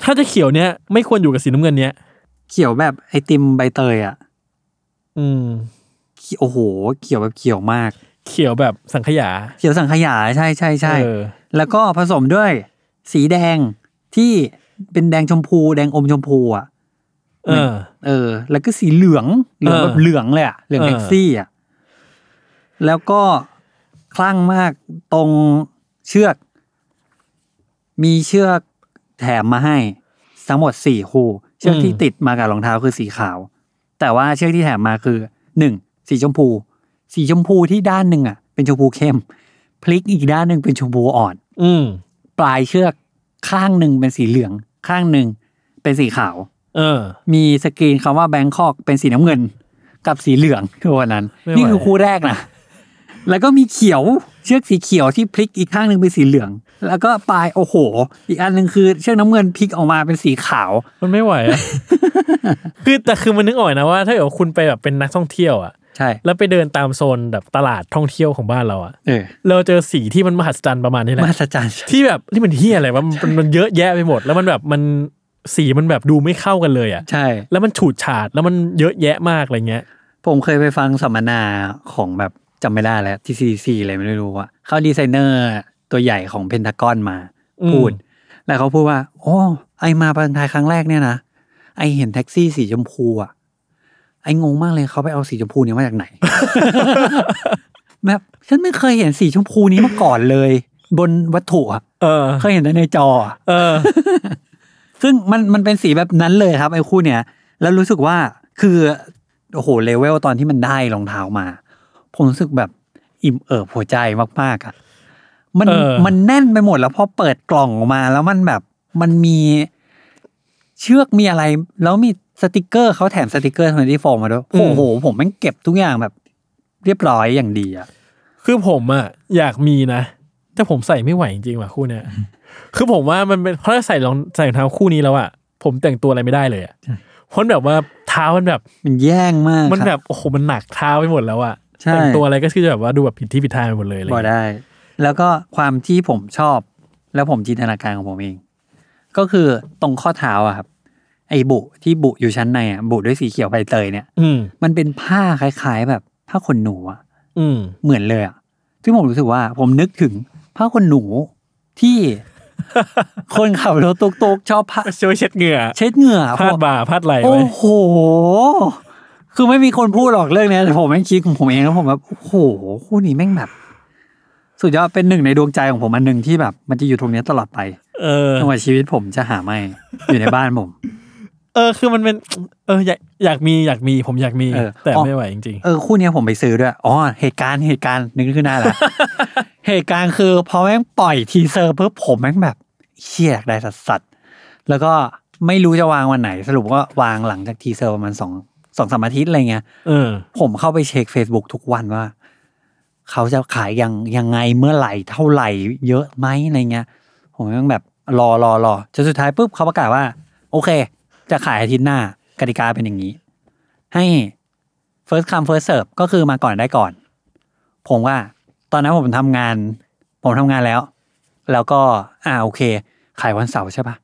ถ้าจะเขียวเนี้ยไม่ควรอยู่กับสีน้ำเงินเนี้ย เขียวแบบไอติมใบเตยอะ อืม โอ้โห เขียวแบบเขียวมาก เขียวแบบสังขยา เขียวสังขยาใช่ใช่ใช่เออแล้วก็ผสมด้วยสีแดงที่เป็นแดงชมพู แดงอมชมพูอะเออ เออ แล้วก็สีเหลืองเหลืองเออแบบเหลืองเลยอะเหลืองเออแท็กซี่อะแล้วก็คลั่งมากตรงเชือก มีเชือกแถมมาให้ทั้งหมดสี่คู่ เชือกที่ติดมากับรองเท้าคือสีขาว แต่ว่าเชือกที่แถมมาคือหนึ่ง สีชมพู สีชมพูที่ด้านหนึ่งอะ เป็นชมพูเข้ม พลิกอีกด้านหนึ่งเป็นชมพูอ่อน อืมปลายเชือกข้างหนึ่งเป็นสีเหลือง ข้างหนึ่งเป็นสีขาว เออ มีสกรีนคำว่าแบงคอกเป็นสีน้ำเงิน กับสีเหลืองคือวันนั้นไม่ไหวนี่คือคู่แรกนะแล้วก็มีเขียวเชือกสีเขียวที่พลิกอีกข้างหนึ่งเป็นสีเหลือง แล้วก็ปลายโอ้โห อีกอันหนึ่งคือเชือกน้ำเงินพลิกออกมาเป็นสีขาว มันไม่ไหวอะคือแต่คือมันนึกออกนะว่า ถ้าเกิดว่าคุณไปแบบเป็นนักท่องเที่ยวอะ ใช่ แล้วไปเดินตามโซนแบบตลาดท่องเที่ยวของบ้านเราอะเออเราเจอสีที่มันมหัศจรรย์ประมาณนี้แหละมหัศจรรย์ที่แบบที่มันเฮียอะไรวะมันมันเยอะแยะไปหมด แล้วมันแบบมันสีมันแบบดูไม่เข้ากันเลยอะใช่ แล้วมันฉูดฉาดแล้วมันเยอะแยะมากอะไรเงี้ย ผมเคยไปฟังสัมมนาของแบบจำไม่ได้แล้วที่ CDC อะไรไม่รู้ว่าเขาดีไซเนอร์ตัวใหญ่ของ Pentagram มาอืมพูด แล้วเขาพูดว่า โอ้ I มาประเทศไทยครั้งแรกเนี่ยนะ I เห็นแท็กซี่สีชมพูอะ I งงมากเลยเขาไปเอาสีชมพูเนี้ยมาจากไหน แบบฉันไม่เคยเห็นสีชมพูนี้มาก่อนเลย บนวัตถุอะเออ เคยเห็นแต่ในจออะเออ ซึ่งมันมันเป็นสีแบบนั้นเลยครับ ไอ้คู่เนี้ยแล้วรู้สึกว่าคือโอ้โหเลเวลตอนที่มันได้รองเท้ามา ผมรู้สึกแบบอิ่มเอิบหัวใจมากๆอะมันเออ มันแน่นไปหมดแล้วพอเปิดกล่องออกมา แล้วมันแบบมันมีเชือกมีอะไร แล้วมี สติกเกอร์เขาแถมสติกเกอร์ Twenty Four มาด้วย โอ้โห ผมแม่งเก็บทุกอย่างแบบ เรียบร้อยอย่างดีอะคือผมอะอยากมีนะ แต่ผมใส่ไม่ไหวจริงๆว่ะคู่เนี้ยคือผมว่ามันเป็นเพราะถ้าใส่รองใส่รองเท้าคู่นี้แล้วอะผมแต่งตัวอะไรไม่ได้เลยอะเพราะแบบว่าเท้ามันแบบมันแย่งมากมันครับแบบโอ้โหมันหนักเท้าไปหมดแล้วอะใช่แต่งตัวอะไรก็คือแบบว่าดูแบบผิดที่ผิดทางไปหมดเลยอะไรบอเงี้ยได้ แล้วก็ความที่ผมชอบ แล้วผมจินตนาการของผมเอง ก็คือตรงข้อเท้าอะครับ ไอ้บุที่บุอยู่ชั้นในอะบุด้วยสีเขียวใบเตยเนี่ย อืม มันเป็นผ้าคล้าย ๆ แบบผ้าขนหนูอะอืม เหมือนเลยอะซึ่งผมรู้สึกว่า ผมนึกถึงผ้าขนหนูที่ คนขับรถตุกๆชอบผ้าช่วยเช็ดเหงื่อเช็ดเหงื่อพาดบ่าพาดไหล่โอ้ไว้โห คือไม่มีคนพูดหรอกเรื่องเนี้ยแต่ผมแม่งคิดของผมเองแล้วผมแบบโอ้โหคู่นี้แม่งแบบ สุดยอดเป็นหนึ่งในดวงใจของผมอันหนึ่งที่แบบ มันจะอยู่ตรงเนี้ยตลอดไป เออจนกว่าชีวิตผมจะหาไม่ อยู่ในบ้านผม เออคือมันเป็น เอออยากอยากมีอยากมีผมอยากมี เออแต่อ๋อ ไม่ไหวจริง เออคู่เนี้ยผมไปซื้อด้วย อ๋อ เหตุการณ์เหตุการณ์นึกขึ้นได้ละ เหตุการณ์คือพอแม่งปล่อย teaser ปุ๊บผมแม่งแบบเชี่ยอยากได้สัสสัสๆแล้วก็ไม่รู้จะวางวันไหน สรุปว่าวางหลังจาก teaser ประมาณสองสองสามอาทิตย์อะไรเงี้ย ๆ เออ ผมเข้าไปเช็ค Facebook ทุกวันว่า เขาจะขายยังยังไงเมื่อไหร่เท่าไหร่เยอะไหมอะไรเงี้ย ผมยังแบบรอรอรอจนสุดท้ายปุ๊บเขาประกาศว่า โอเค จะขายอาทิตย์หน้ากติกาเป็นอย่างนี้ ให้ first come first serve ก็คือมาก่อนได้ก่อน ผมว่า ตอนนั้นผมทำงาน ผมทำงานแล้ว แล้วก็ อ่าโอเค ขายวันเสาร์ใช่ปะ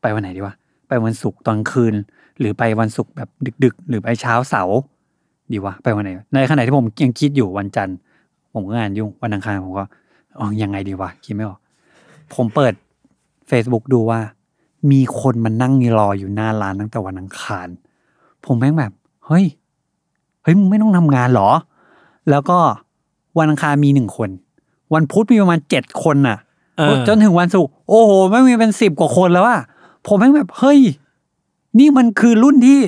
ไปวันไหนดีวะไปวันศุกร์ตอนคืน หรือไปวันศุกร์แบบดึก ๆ หรือไปเช้าเสาร์ดีวะไปวันไหน ในขณะที่ผมยังคิดอยู่วันจันทร์ ผมก็งานยุ่งวันอังคารผมก็อ๋อยังไงดีวะคิดไม่ออก ผมเปิด Facebook ดูว่า มีคนมานั่งรออยู่หน้าร้านตั้งแต่วันอังคาร ผมแม่งแบบ เฮ้ย เฮ้ยมึงไม่ต้องทำงานเหรอ แล้วก็วันอังคารมีหนึ่งคน วันพุธมีประมาณเจ็ดคนน่ะเออจนถึงวันศุกร์โอ้โหไม่งมีเป็นสิบกว่าคนแล้วอะผมแม่งแบบ เฮ้ย นี่มันคือรุ่นที่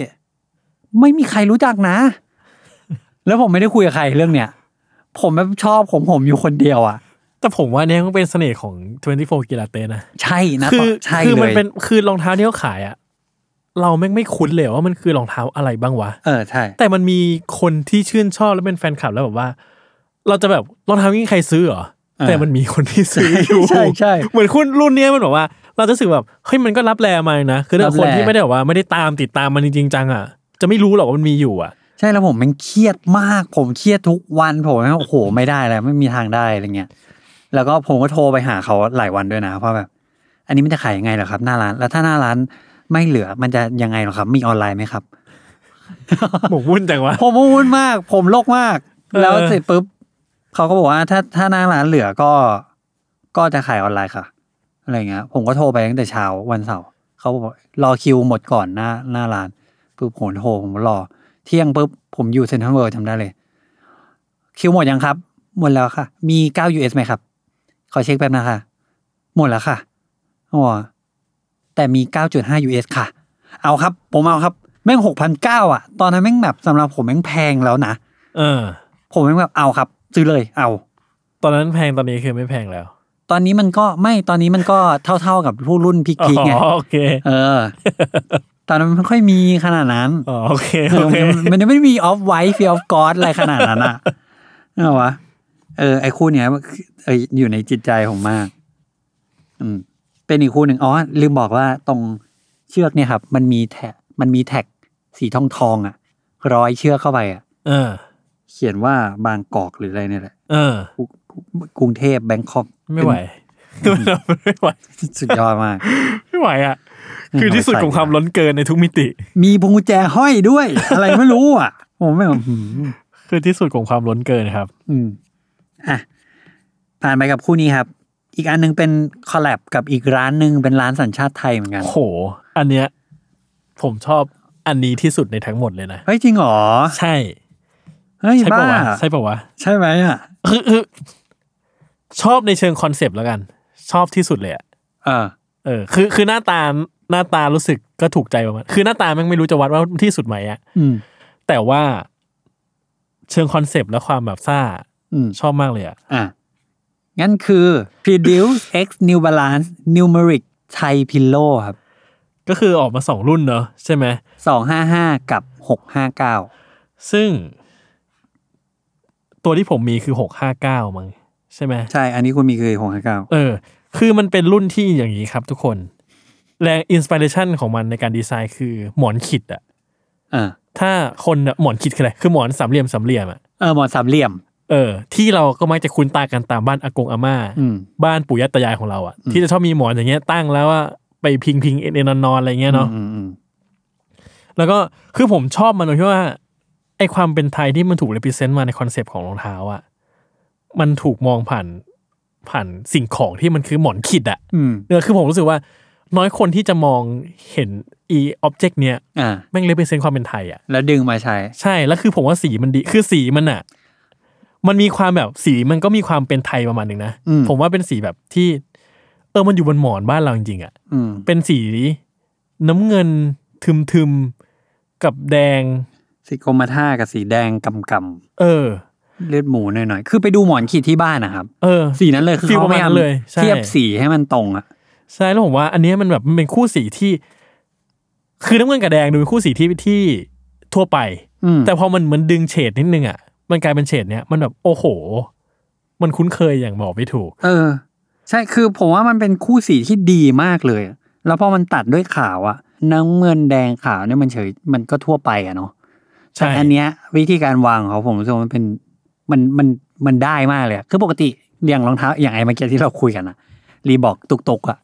ไม่มีใครรู้จักนะ แล้วผมไม่ได้คุยกับใครเรื่องเนี้ย ผมแบบชอบของผมอยู่คนเดียวอะ แต่ผมว่าเนี่ยมันเป็นเสน่ห์ของ 24กิลาเตนะใช่นะคือใช่คือเลมันยเป็นคือรองเท้าที่เขาขายอะเราแม่งไม่คุ้นเลยว่ามันคือรองเท้าอะไรบ้างวะเออใช่แต่มันมีคนที่ชื่นชอบแล้วเป็นแฟนคลับแล้วแบบว่า เราจะแบบรองเท้านี้ใครซื้อเหรออ่าแต่มันมีคนที่ซื้ออยู่ใช่ใช่เหมือนคุณรุ่นเนี้ยมันบอกว่า เราจะรู้สึกแบบเฮ้ยมันก็รับแลมานะคือถ้ารับแลคนที่ไม่ได้แบบว่าไม่ได้ตามติดตามมันจริงๆจังอะจะไม่รู้หรอกว่ามันมีอยู่อะใช่แล้วผมแมันเครียดมาก ผมเครียดทุกวันผมแม่งโอ้โหไม่ได้แล้วไม่มีทางได้อะไรเงี้ย แล้วก็ผมก็โทรไปหาเขาหลายวันด้วยนะเพราะแบบ อันนี้มันจะขายยังไงเหรอครับหน้าร้าน แล้วถ้าหน้าร้านไม่เหลือมันจะยังไงเหรอครับ มีออนไลน์ไหมครับหมกมุ่นจังวะผมวุ่นมาก ผมโลกมากเออแล้วเสร็จปุ๊บเขาก็บอกว่าถ้าถ้าหน้าร้านเหลือก็ก็จะขายออนไลน์ค่ะ อะไรเงี้ย ผมก็โทรไปตั้งแต่เช้าวันเสาร์เขาบอกรอคิวหมดก่อนหน้าหน้าร้านปุ๊บผมโทรผมรอ เที่ยงปุ๊บผมอยู่เซ็นทรัลเวิลด์จำได้เลย คิวหมดยังครับ หมดแล้วค่ะ มี9 US ไหมครับ ขอเช็คแป๊บนะคะ หมดแล้วค่ะอ๋อแต่มี 9.5 US ค่ะ เอาครับ ผมเอาครับ แม่ง6,900อะ ตอนนั้นแม่งแบบสำหรับผมแม่งแพงแล้วนะ เออ ผมแม่งแบบเอาครับ ซื้อเลย เอา ตอนนั้นแพงตอนนี้คือไม่แพงแล้ว ตอนนี้มันก็ไม่ตอนนี้มันก็เท่าๆกับผู้รุ่นพิกอ๋พิกไงอโอเค เออ ตอนนั้นมันไม่ค่อยมีขนาดนั้นอ๋อโอเคเอโออเคมันมันยังไม่มีออฟไวท์ฟีออฟกอดอะไรขนาดนั้นอะเออวะ เออไอคู่เนี้ยเอออยู่ในจิตใจผมมาก อืม เป็นอีกคู่หนึ่งอ๋อลืมบอกว่าตรงเชือกเนี่ยครับ มันมีแท็กมันมีแท็กสีทองทองๆอะ ร้อยเชือกเข้าไปอะ เออ เขียนว่าบางกอกหรืออะไรเนี่ยแหละเออกรุกรุงเทพแบงคอกไม่ไหวไม่ไหวสุดยอดมาก ไม่ไหวอะ คือที่สุดของความล้นเกินในทุกมิติ มีพวงกุญแจห้อยด้วย อะไรไม่รู้อะ ผมไม่แบบหืมคือที่สุดของความล้นเกินครับ อืม อะผ่านไปกับคู่นี้ครับ อีกอันหนึงเป็นคอลแลบกับอีกร้านหนึ่งเป็นร้านสัญชาติไทยเหมือนกันโห อันเนี้ยผมชอบอันนี้ที่สุดในทั้งหมดเลยนะเฮ้ยจริงเหรอใช่เฮ้ยใช่บ้าปะวะใช่ปะวะใช่ไหมอะคือคือชอบในเชิงคอนเซปต์แล้วกัน ชอบที่สุดเลยอะเออเออ คือคือหน้าตาหน้าตารู้สึกก็ถูกใจประมาณคือหน้าตาแม่งไม่รู้จะวัดว่าที่สุดไหมอะอืมแต่ว่าเชิงคอนเซปต์และความแบบซ่าอืม ชอบมากเลยอะอะงั้นคือ Preduce X New Balance Numeric Thai Pillow ครับ ก็คือออกมาสองรุ่นเนอะใช่ไหมสองห้าห้ากับหกห้าเก้าซึ่ง ตัวที่ผมมีคือหกห้าเก้ามั้งใช่ไหมใช่ อันนี้คุณมีคือหกห้าเก้าเออ คือมันเป็นรุ่นที่อย่างนี้ครับทุกคน แรง inspiration ของมันในการดีไซน์คือหมอนขิดอะอ่าถ้าคนอะหมอนขิดคืออะไรคือหมอนสามเหลี่ยมสามเหลี่ยมอะเออหมอนสามเหลี่ยม เออ ที่เราก็มักจะคุ้นตากันตามบ้านอากงอาม่าอืมบ้านปู่ย่าตายายของเราอะที่จะชอบมีหมอนอย่างเงี้ยตั้งแล้วว่าไปพิงพิงเอนนอนๆอะไรเงี้ยเนาะอืมอืมแล้วก็คือผมชอบมันตรงที่ว่าไอความเป็นไทยที่มันถูก represent มาในคอนเซปต์ของรองเท้าอะมันถูกมองผ่านผ่านสิ่งของที่มันคือหมอนขิดอะอืมเออคือผมรู้สึกว่า น้อยคนที่จะมองเห็นอี object เนี้ยอ่าแม่ง represent ความเป็นไทยอะแล้วดึงมาใช้ ใช่แล้วคือผมว่าสีมันดีคือสีมันอะ มันมีความแบบสีมันก็มีความเป็นไทยประมาณหนึ่งนะอืมผมว่าเป็นสีแบบที่ เออมันอยู่บนหมอนบ้านเราจริงๆอะอืมเป็นสีน้ำเงินทึมๆกับแดง สีกรมท่ากับสีแดงกำกเออำเลือดหมูหน่อยๆ คือไปดูหมอนขีดที่บ้านนะครับ เออ สีนั้นเลยคือฟีลเขาประมาณนั้นเลยใช่เทียบสีให้มันตรงอะใช่แล้วผมว่า อันเนี้ยมันแบบมันเป็นคู่สีที่ คือน้ำเงินกับแดงดูเป็นคู่สีที่ที่ทั่วไปอืมแต่พอมันเหมันดึงเฉดนิดนึงอะ มันกลายเป็นเฉดเนี้ยมันแบบโอ้โห มันคุ้นเคยอย่างบอกไม่ถูก เออ ใช่คือผมว่ามันเป็นคู่สีที่ดีมากเลยอะแล้วพอมันตัดด้วยขาวอะน้ำเงินแดงขาวเนี่ยมันเฉยมันก็ทั่วไปอะเนาะใช่แต่อันเนี้ย วิธีการวางของเขาผมรู้สึกว่ามันเป็นมันมันมันได้มากเลยอะคือปกติอย่างรองเท้าอย่างไอ้เมื่อกี้ที่เราคุยกันอะรีบอกตุกตุกๆอะ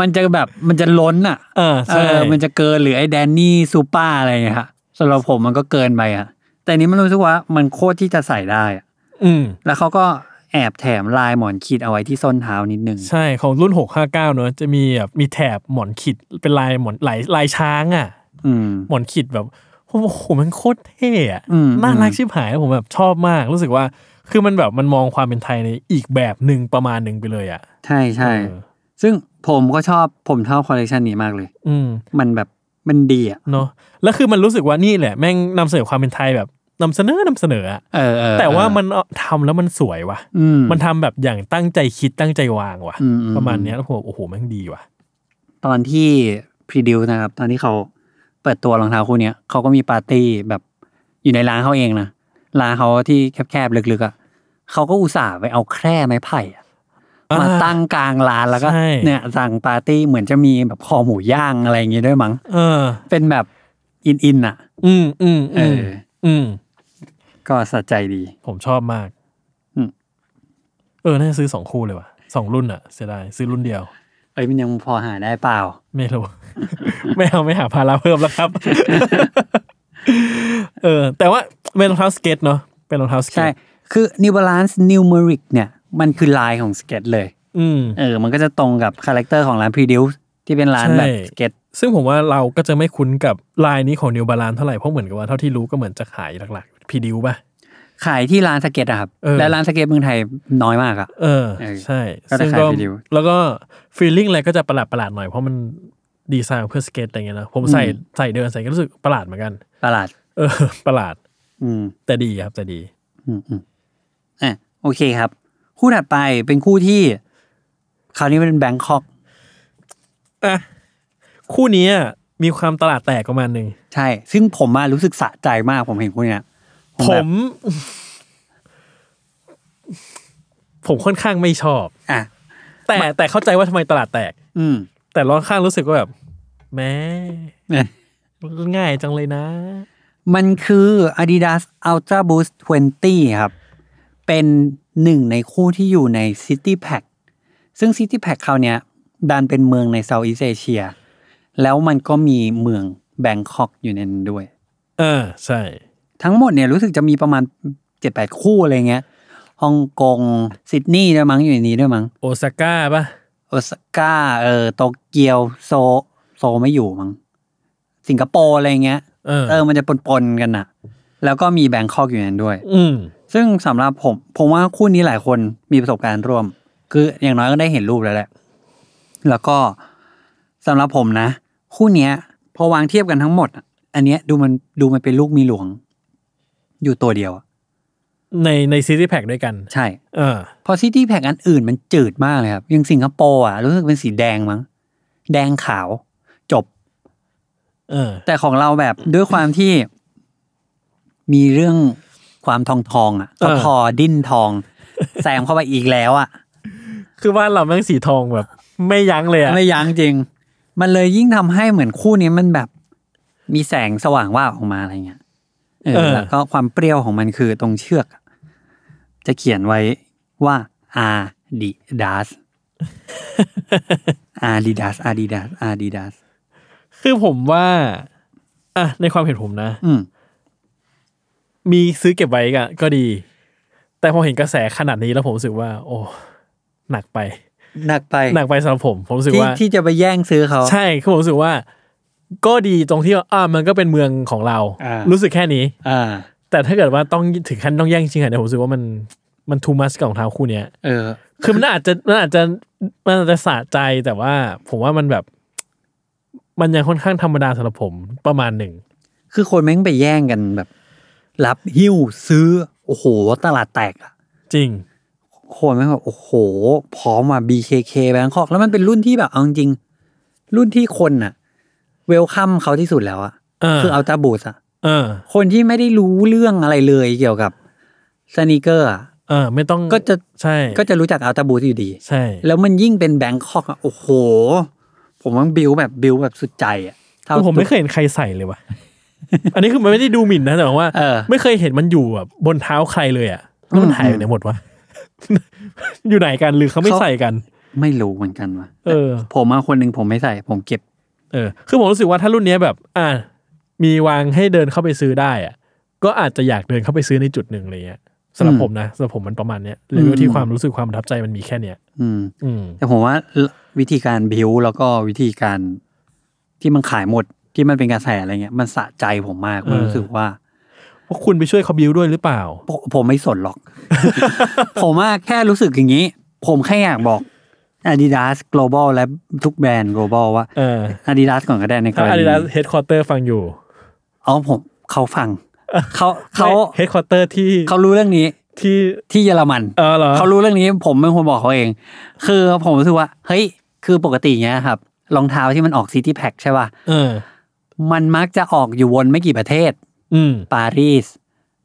มันจะแบบมันจะล้นอะเออเอใช่อมันจะเกินหรือไอ้แดนนี่ซูเปอร์อะไรเงี้ยฮะสำหรับผมมันก็เกินไปอะ แต่อันนี้มันรู้สึกว่ามันโคตรที่จะใส่ได้อะอืม แล้วเขาก็แอบแถมลายหมอนขีดเอาไว้ที่ส้นเท้านิดนึง ใช่ของรุ่นหกห้าเก้าเนอะจะมีแบบมีแถบหมอนขิดเป็นลายหมอนลายลายช้างอะ อืม หมอนขิดแบบโอ้โหมันโคตรเท่อะอืม น่ารักอืมชิบหายผมแบบชอบมาก รู้สึกว่าคือมันแบบมันมองความเป็นไทยในอีกแบบหนึ่งประมาณหนึ่งไปเลยอะใช่ใช่ เออซึ่งผมก็ชอบผมชอบคอลเลกชันนี้มากเลย อืม มันแบบมันดีอะ เนาะแล้วคือมันรู้สึกว่านี่แหละแม่งนำเสนอความเป็นไทยแบบ นำเสนอนำเสนออะเออเออแต่ว่าเออมันเอาทำแล้วมันสวยว่ะอืมมันทำแบบอย่างตั้งใจคิดตั้งใจวางว่ะอืมอืมประมาณเนี้ยแล้วผมโอ้โหแม่งดีว่ะ ตอนที่พรีดิวนะครับ ตอนที่เขาเปิดตัวรองเท้าคู่เนี้ยเขาก็มีปาร์ตี้แบบอยู่ในร้านเขาเองนะร้านเขาที่แคบๆลึกๆอะเขาก็อุตส่าห์ไปเอาแคร่ไม้ไผ่อะอ่ามมาตั้งกลางร้านแล้วก็ใช่เนี่ยสั่งปาร์ตี้เหมือนจะมีแบบคอหมูย่างอะไรอย่างงี้ด้วยมั้งเออ เป็นแบบอินๆอะ อืมอืมเออืมออืม ก็สะใจดี ผมชอบมากอืมเออ น่าจะซื้อสองคู่เลยว่ะสองรุ่นอะเสียดายซื้อรุ่นเดียวเอ้ยมันยังพอหาได้เปล่า ไม่รู้ ไม่เอาไม่หาภาระเพิ่มแล้วครับ เออ แต่ว่าเป็นรองเท้าสเก็ตเนาะเป็นรองเท้าสเก็ตใช่คือ New Balance Numeric เนี่ย มันคือลายของสเก็ตเลย อืมเออ มันก็จะตรงกับ character ของร้าน Preduce ที่เป็นร้านแบบใช่สเก็ตซึ่งผมว่าเราก็จะไม่คุ้นกับลายนี้ของ New Balance เท่าไหร่เพราะเหมือนกับว่าเท่าที่รู้ก็เหมือนจะขายหลักๆ Preduce ป่ะขายที่ร้านสเก็ตอะครับเออและร้านสเก็ตเมืองไทยน้อยมากอะเออเออใช่ก็จะซึ่งขายก็ Preduceแล้วก็ feeling อะไรก็จะประหลาดประหลาดๆหน่อยเพราะมันดีไซน์มาเพื่อสเก็ตอะไรเงี้ยนะผมใส่อืมใส่เดินใส่ก็รู้สึกประหลาดเหมือนกันตลาด เออ ประหลาด อืม แต่ดีครับแต่ดี อืมอืมอะโอเคครับ คู่ถัดไปเป็นคู่ที่ คราวนี้เป็นแบงคอกอะคู่นี้อะมีความตลาดแตกประมาณหนึ่งใช่ ซึ่งผมมารู้สึกสะใจมากผมเห็นคู่เนี้ย ผแบบมผมค่อนข้างไม่ชอบ อะ แต่แต่เข้าใจว่าทำไมตลาดแตก อืม แต่ร้อนข้างรู้สึกว่าแบบแม้เนี่ยง่ายจังเลยนะ มันคือ Adidas Ultra Boost 20 ครับ เป็นหนึ่งในคู่ที่อยู่ใน City Pack ซึ่ง City Pack คราวเนี้ย ดันเป็นเมืองใน Southeast Asia แล้วมันก็มีเมืองแบงคอกอยู่ในนั้นด้วย เออ ใช่ ทั้งหมดเนี่ยรู้สึกจะมีประมาณเจ็ดแปดคู่อะไรเงี้ยฮ่องกงซิดนีย์ด้วยมั้งอยู่ในนี้ด้วยมั้งโอซาก้าป่ะโอซาก้าเออโตเกียวโซโซไม่อยู่มั้งสิงคโปร์อะไรเงี้ยเออเออมันจะปนๆกันน่ะแล้วก็มีแบงคอกอยู่ในนั้นด้วย อืมซึ่งสำหรับผม ผมว่าคู่นี้หลายคนมีประสบการณ์ร่วม คืออย่างน้อยก็ได้เห็นรูปแล้วแหละ แล้วก็สำหรับผมนะ คู่เนี้ย พอวางเทียบกันทั้งหมดอะอันเนี้ยดูมันดูมันเป็นลูกมีหลวง อยู่ตัวเดียวอะในใน City Pack ด้วยกัน ใช่ เออพอ City Pack อันอื่นมันจืดมากเลยครับอย่างสิงคโปร์อะรู้สึกเป็นสีแดงมั้ง แดงขาว จบ เออ แต่ของเราแบบด้วยความที่ มีเรื่องความทองทองๆอะเออทอดิ้นทอง แซมเข้าไปอีกแล้วอะ คือบ้านเราแม่งสีทองแบบ ไม่ยั้งเลยอะไม่ยั้งจริง มันเลยยิ่งทำให้เหมือนคู่นี้มันแบบ มีแสงสว่างว่าบออกมาอะไรเงี้ย เออแล้วก็ความเปรี้ยวของมันคือตรงเชือกอะจะเขียนไว้ว่า Adidas Adidas Adidas Adidas คือผมว่า อะ ในความเห็นผมนะ อืมมีซื้อเก็บไว้ก็ก็ดี แต่พอเห็นกระแสขนาดนี้แล้วผมรู้สึกว่า โอ้หนักไป หนักไปหนักไปสำหรับผม ผมรู้สึกที่ว่าที่จะไปแย่งซื้อเขา ใช่คือผมรู้สึกว่า ก็ดีตรงที่ว่าอ่ามันก็เป็นเมืองของเราอ่ารู้สึกแค่นี้อ่าแต่ถ้าเกิดว่าต้องถึงขั้นต้องแย่งจริงๆอะเนี่ยผมรู้สึกว่ามันมันทูมัสกับรองเท้าคู่เนี้ยเออ คือมันอาจจะมันอาจจะมันอาจจะสะใจแต่ว่า ผมว่ามันแบบ มันยังค่อนข้างธรรมดาสำหรับผมประมาณหนึ่ง คือคนแม่งไปแย่งกันแบบ รับหิ้วซื้อ โอ้โห ตลาดแตกอะจริง คนแม่งแบบโอ้โห พร้อมอะ BKK แบงคอกแล้วมันเป็นรุ่นที่แบบเอาจริงๆรุ่นที่คนอะ เวลคัมเขาที่สุดแล้วอะเออคือเอาตาบูสอะเออคนที่ไม่ได้รู้เรื่องอะไรเลยเกี่ยวกับสนีกเกอร์อะเออไม่ต้องก็จะใช่ก็จะรู้จักเอาตาบูสอยู่ดี ใช่ แล้วมันยิ่งเป็นแบงคอกอะโอ้โห ผมว่าบิวแบบบิวแบบสุดใจอะท่าคือผมไม่เคยเห็นใครใส่เลยว่ะ อันนี้คือมันไม่ได้ดูหมิ่นนะแต่ว่าเออไม่เคยเห็นมันอยู่แบบบนเท้าใครเลยอะแล้วมันหายไปไหนหมดวะอยู่ไหนกันหรือเขาไม่ใส่กัน ไม่รู้เหมือนกันว่ะเออ ผมมาคนหนึ่งผมไม่ใส่ ผมเก็บ เออคือผมรู้สึกว่าถ้ารุ่นเนี้ยแบบ อ่า มีวางให้เดินเข้าไปซื้อได้อะ ก็อาจจะอยากเดินเข้าไปซื้อในจุดหนึ่งอะไรเงี้ยสำหรับอืมผมนะสำหรับผมมันประมาณเนี้ยเลเวลที่ความรู้สึกความประทับใจมันมีแค่เนี้ยอืม อืม แต่ผมว่าวิธีการบิวแล้วก็วิธีการที่มันขายหมดที่มันเป็นกระแสอะไรเงี้ยมันสะใจผมมากมันเออรู้สึกว่า ว่าคุณไปช่วยเขาบิวด้วยหรือเปล่า ผมผมไม่สนหรอก ผมว่าแค่รู้สึกอย่างนี้ ผมแค่อยากบอก Adidas Global และทุกแบรนด์ Global ว่า เออ Adidas ก่อนก็ได้ในกถ้า Adidas headquarter ฟังอยู่เอาผมเขาฟัง เขาเขา headquarter ที่เขารู้เรื่องนี้ที่ที่เยอรมัน เออเหรอเขารู้เรื่องนี้ผมเป็นคนบอกเขาเอง คือผมรู้สึกว่า เฮ้ย คือปกติเงี้ยครับรองเท้าที่มันออก City Pack ใช่ป่ะเออ มันมักจะออกวนอยู่ไม่กี่ประเทศ อืม ปารีส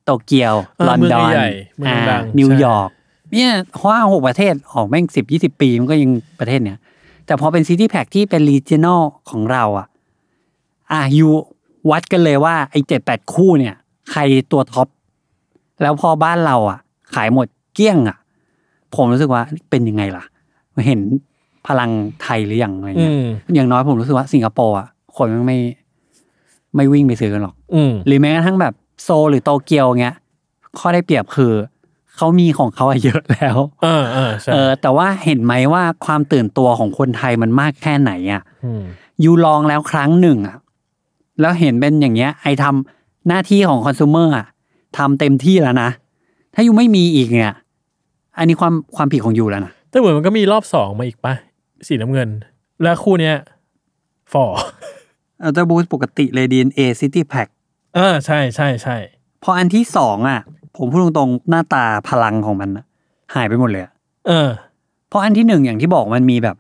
โตเกียว เออลอนดอนเมืองใหญ่ๆเมืองดังใช่นิวยอร์ก เนี่ยห้าหกประเทศออกแม่งสิบยี่สิบปีมันก็ยังประเทศเนี้ยแต่พอเป็น City Pack ที่เป็น regional ของเราอะอะ you วัดกันเลยว่าไอ้เจ็ดแปดคู่เนี่ย ใครตัว top แล้วพอบ้านเราอะ ขายหมดเกลี้ยงอะ ผมรู้สึกว่าเป็นยังไงล่ะเห็นพลังไทยหรือยังอะไรอืเงี้ยมอย่างน้อยผมรู้สึกว่าสิงคโปร์อะคนมันไม่ ไม่วิ่งไปซื้อกันหรอกอืมหรือแม้กระทั่งแบบโซลหรือโตเกียวเงี้ยข้อได้เปรียบคือ เขามีของเขาอะเยอะแล้ว เออเออใช่เออ แต่ว่าเห็นไหมว่าความตื่นตัวของคนไทยมันมากแค่ไหนอะมยูลองแล้วครั้งหนึ่งอะแล้วเห็นเป็นอย่างเงี้ย ไอทำหน้าที่ของคอน sumer อะทำเต็มที่แล้วนะ ถ้ายูไม่มีอีกเนี่ย อันนี้ความความผิดของยูแล้วนะแต่เหมือนมันก็มีรอบสองมาอีกปะสีน้ำเงิน แล้วคู่เนี้ยฟออัลต a บูสปกติเลย DNA City Pack เออใช่ใช่ใช่พออันที่สองอะ ผมพูดตรงๆหน้าตาพลังของมันอะหายไปหมดเลยอะเออ เพราะอันที่หนึ่งอย่างที่บอกมันมีแบบ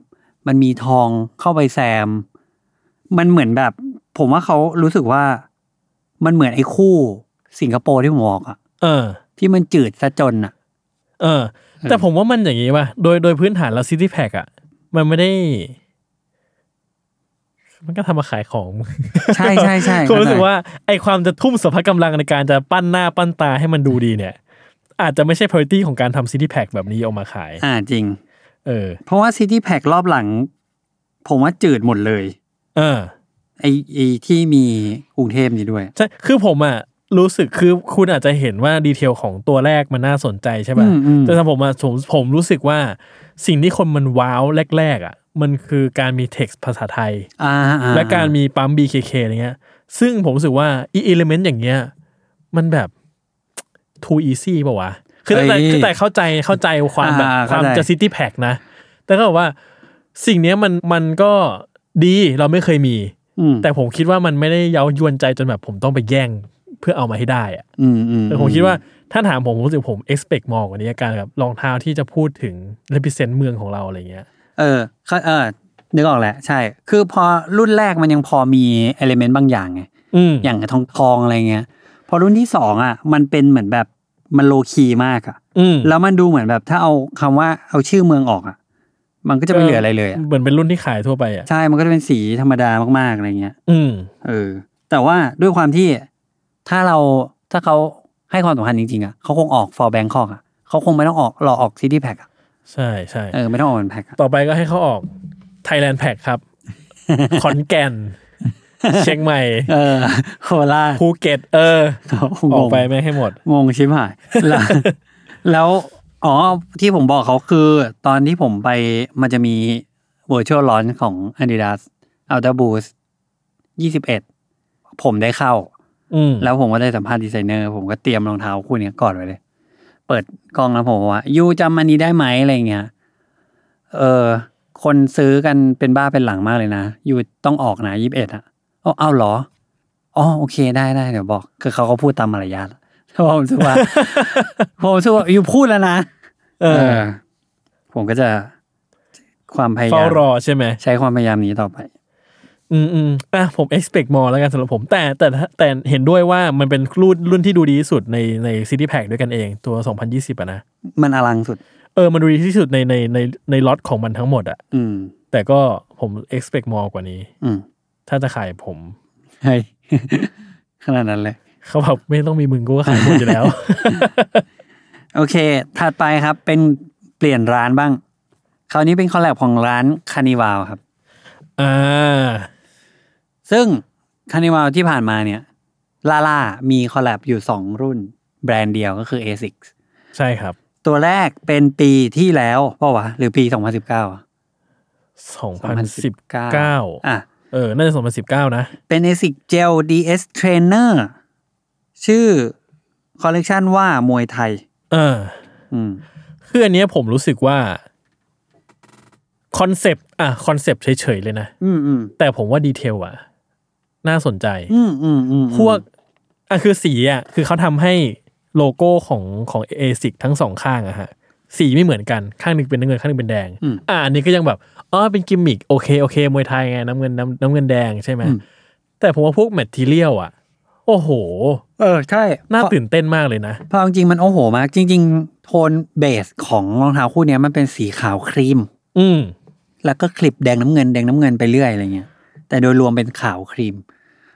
มันมีทองเข้าไปแซม มันเหมือนแบบ ผมว่าเขารู้สึกว่า มันเหมือนไอ้คู่สิงคโปร์ที่ผมบอกอะเออ ที่มันจืดซะจนอะเออ แต่ผมว่ามันอย่างนี้ป่ะโดยโดยพื้นฐานแล้ว City Pack อะมันไม่ได้ มันก็ทำมาขายของ ใช่ใช่ใช่ผมรู้สึกว่าไอ้ความจะทุ่มสรรพกำลังในการจะปั้นหน้าปั้นตาให้มันดูดีเนี่ย อาจจะไม่ใช่ priority ของการทำ City Pack แบบนี้ออกมาขาย อ่าจริง เออ เพราะว่า City Pack รอบหลัง ผมว่าจืดหมดเลย เออไอไอที่มีกรุงเทพนี่ด้วยใช่คือผมอะรู้สึกคือคุณอาจจะเห็นว่าดีเทลของตัวแรกมันน่าสนใจใช่ป่ะอืมอืมแต่สำหรับผมอะผมผมรู้สึกว่าสิ่งที่คนมันว้าวแรก ๆ อะ มันคือการมี text ภาษาไทยอ่าอ่และการมีปั๊ม BKK อะไรเงี้ย ซึ่งผมรู้สึกว่าอีเอลิเมนต์อย่างเงี้ย มันแบบ too easy ป่าวะ คือแต่เอ้ยคือแต่เข้าใจเข้าใจความแบบอ่าคเข้าวามใจจะ city pack นะ แต่ก็บอกว่าสิ่งเนี้ยมันมันก็ดีเราไม่เคยมีอืมแต่ผมคิดว่ามันไม่ได้เย้ายวนใจจนแบบผมต้องไปแย่งเพื่อเอามาให้ได้อะอืมอืมแต่ผมคิดว่าถ้าถามผมผมรู้สึกผม expect มองกว่านี้การแบบรองเท้าที่จะพูดถึง represent เมืองของเราอะไรเงี้ย เออเขาเออนึกออกแหละ ใช่ คือพอรุ่นแรกมันยังพอมีเอลิเมนต์บางอย่างไงอืมอย่างทองทองอะไรเงี้ย พอรุ่นที่สองอะ มันเป็นเหมือนแบบมันโลคีมากอะอืมแล้วมันดูเหมือนแบบถ้าเอาคำว่าเอาชื่อเมืองออกอะ มันก็จะไม่เหลืออะไรเลยอะเหมือนเป็นรุ่นที่ขายทั่วไปอะใช่ มันก็จะเป็นสีธรรมดามากๆอะไรเงี้ย อืมเออ แต่ว่าด้วยความที่ถ้าเราถ้าเขาให้ความสำคัญจริงๆอะเขาคงออก for Bangkok อะเขาคงไม่ต้องออกรอออก City Pack อะ ใช่ใช่เออไม่ต้องออกเป็นแพ็คอะต่อไปก็ให้เขาออก Thailand Pack ครับ ขอนแก่น เชียงใหม่ เออโคราชภูเก็ต เออเขาคงออกไปไม่ให้หมด งงชิบหายแล้วแล้วอ๋อที่ผมบอกเขาคือ ตอนที่ผมไปมันจะมี virtual launch ของ Adidas Ultra Boost 21 ผมได้เข้าอืมแล้วผมก็ได้สัมภาษณ์ดีไซเนอร์ ผมก็เตรียมรองเท้าคู่เนี้ยก่อนไว้เลย เปิดกล้องแล้วผมบอกว่า you จำอันนี้ได้ไหมอะไรเงี้ยเออ คนซื้อกันเป็นบ้าเป็นหลังมากเลยนะยูต้องออกนะยี่สิบเอ็ดอะอ๋อเอาเหรออ๋อโอเคได้ได้เดี๋ยวบอก คือเขาก็พูดตามมารยาทเพราะผมรู้สึกว่าผมรู้สึกว่ายูพูดแล้วนะ เออ ผมก็จะความพยาามเฝ้ายรอใช่ไหมใช้ความพยายามนี้ต่อไป อืมอืมอะผม expect more แล้วกันสำหรับผม แต่แต่แต่เห็นด้วยว่ามันเป็นรุ่นรุ่นที่ดูดีที่สุดในใน City Pack ด้วยกันเองตัว 2020อะนะ มันอลังสุด เออ มันดูดีที่สุดในในในในล็อตของมันทั้งหมดอะอืม แต่ก็ผม expect more กว่านี้ อืม ถ้าจะขายผมเฮ้ยขนาดนั้นเลยเขาแบบไม่ต้องมีมึงกูก็ขายหมดอยู่แล้ว โอเค ถัดไปครับเป็นเปลี่ยนร้านบ้าง คราวนี้เป็น collab ของร้าน Carnival ครับ อ่า ซึ่ง Carnival ที่ผ่านมาเนี่ยหลักๆมี collab อยู่สองรุ่น แบรนด์เดียวก็คือ A6 ใช่ครับ ตัวแรกเป็นปีที่แล้วเปล่าวะ หรือปี 2019อะ2019อะเออ น่าจะ 2019 นะ เป็น ASICS Gel DS Trainer ชื่อคอลเลกชันว่ามวยไทย เออ อืมคืออันเนี้ยผมรู้สึกว่า concept อะ concept เฉยๆเลยนะ อืมอืมแต่ผมว่า detail อะ น่าสนใจ อืมอืมอืมพวกอะคือสีอะคือเขาทำให้โลโก้ของของ ASICS ทั้งสองข้างอะฮะสีไม่เหมือนกันข้างหนึ่งเป็นน้ำเงินข้างหนึ่งเป็นแดง อ่าอันนี้ก็ยังแบบอ๋อเป็นกิมมิกโอเคโอเคมวยไทยไงน้ำเงินน้ำน้ำเงินแดงใช่ไหมแต่ผมว่าพวก material อะ โอ้โห เออใช่ น่าตื่นเต้นมากเลยนะเพราะจริงๆมันโอ้โหมาก จริง ๆ โทน base ของรองเท้าคู่เนี้ยมันเป็นสีขาวครีม อืมแล้วก็คลิปแดงน้ำเงินแดงน้ำเงินไปเรื่อยอะไรเงี้ยแต่โดยรวมเป็นขาวครีม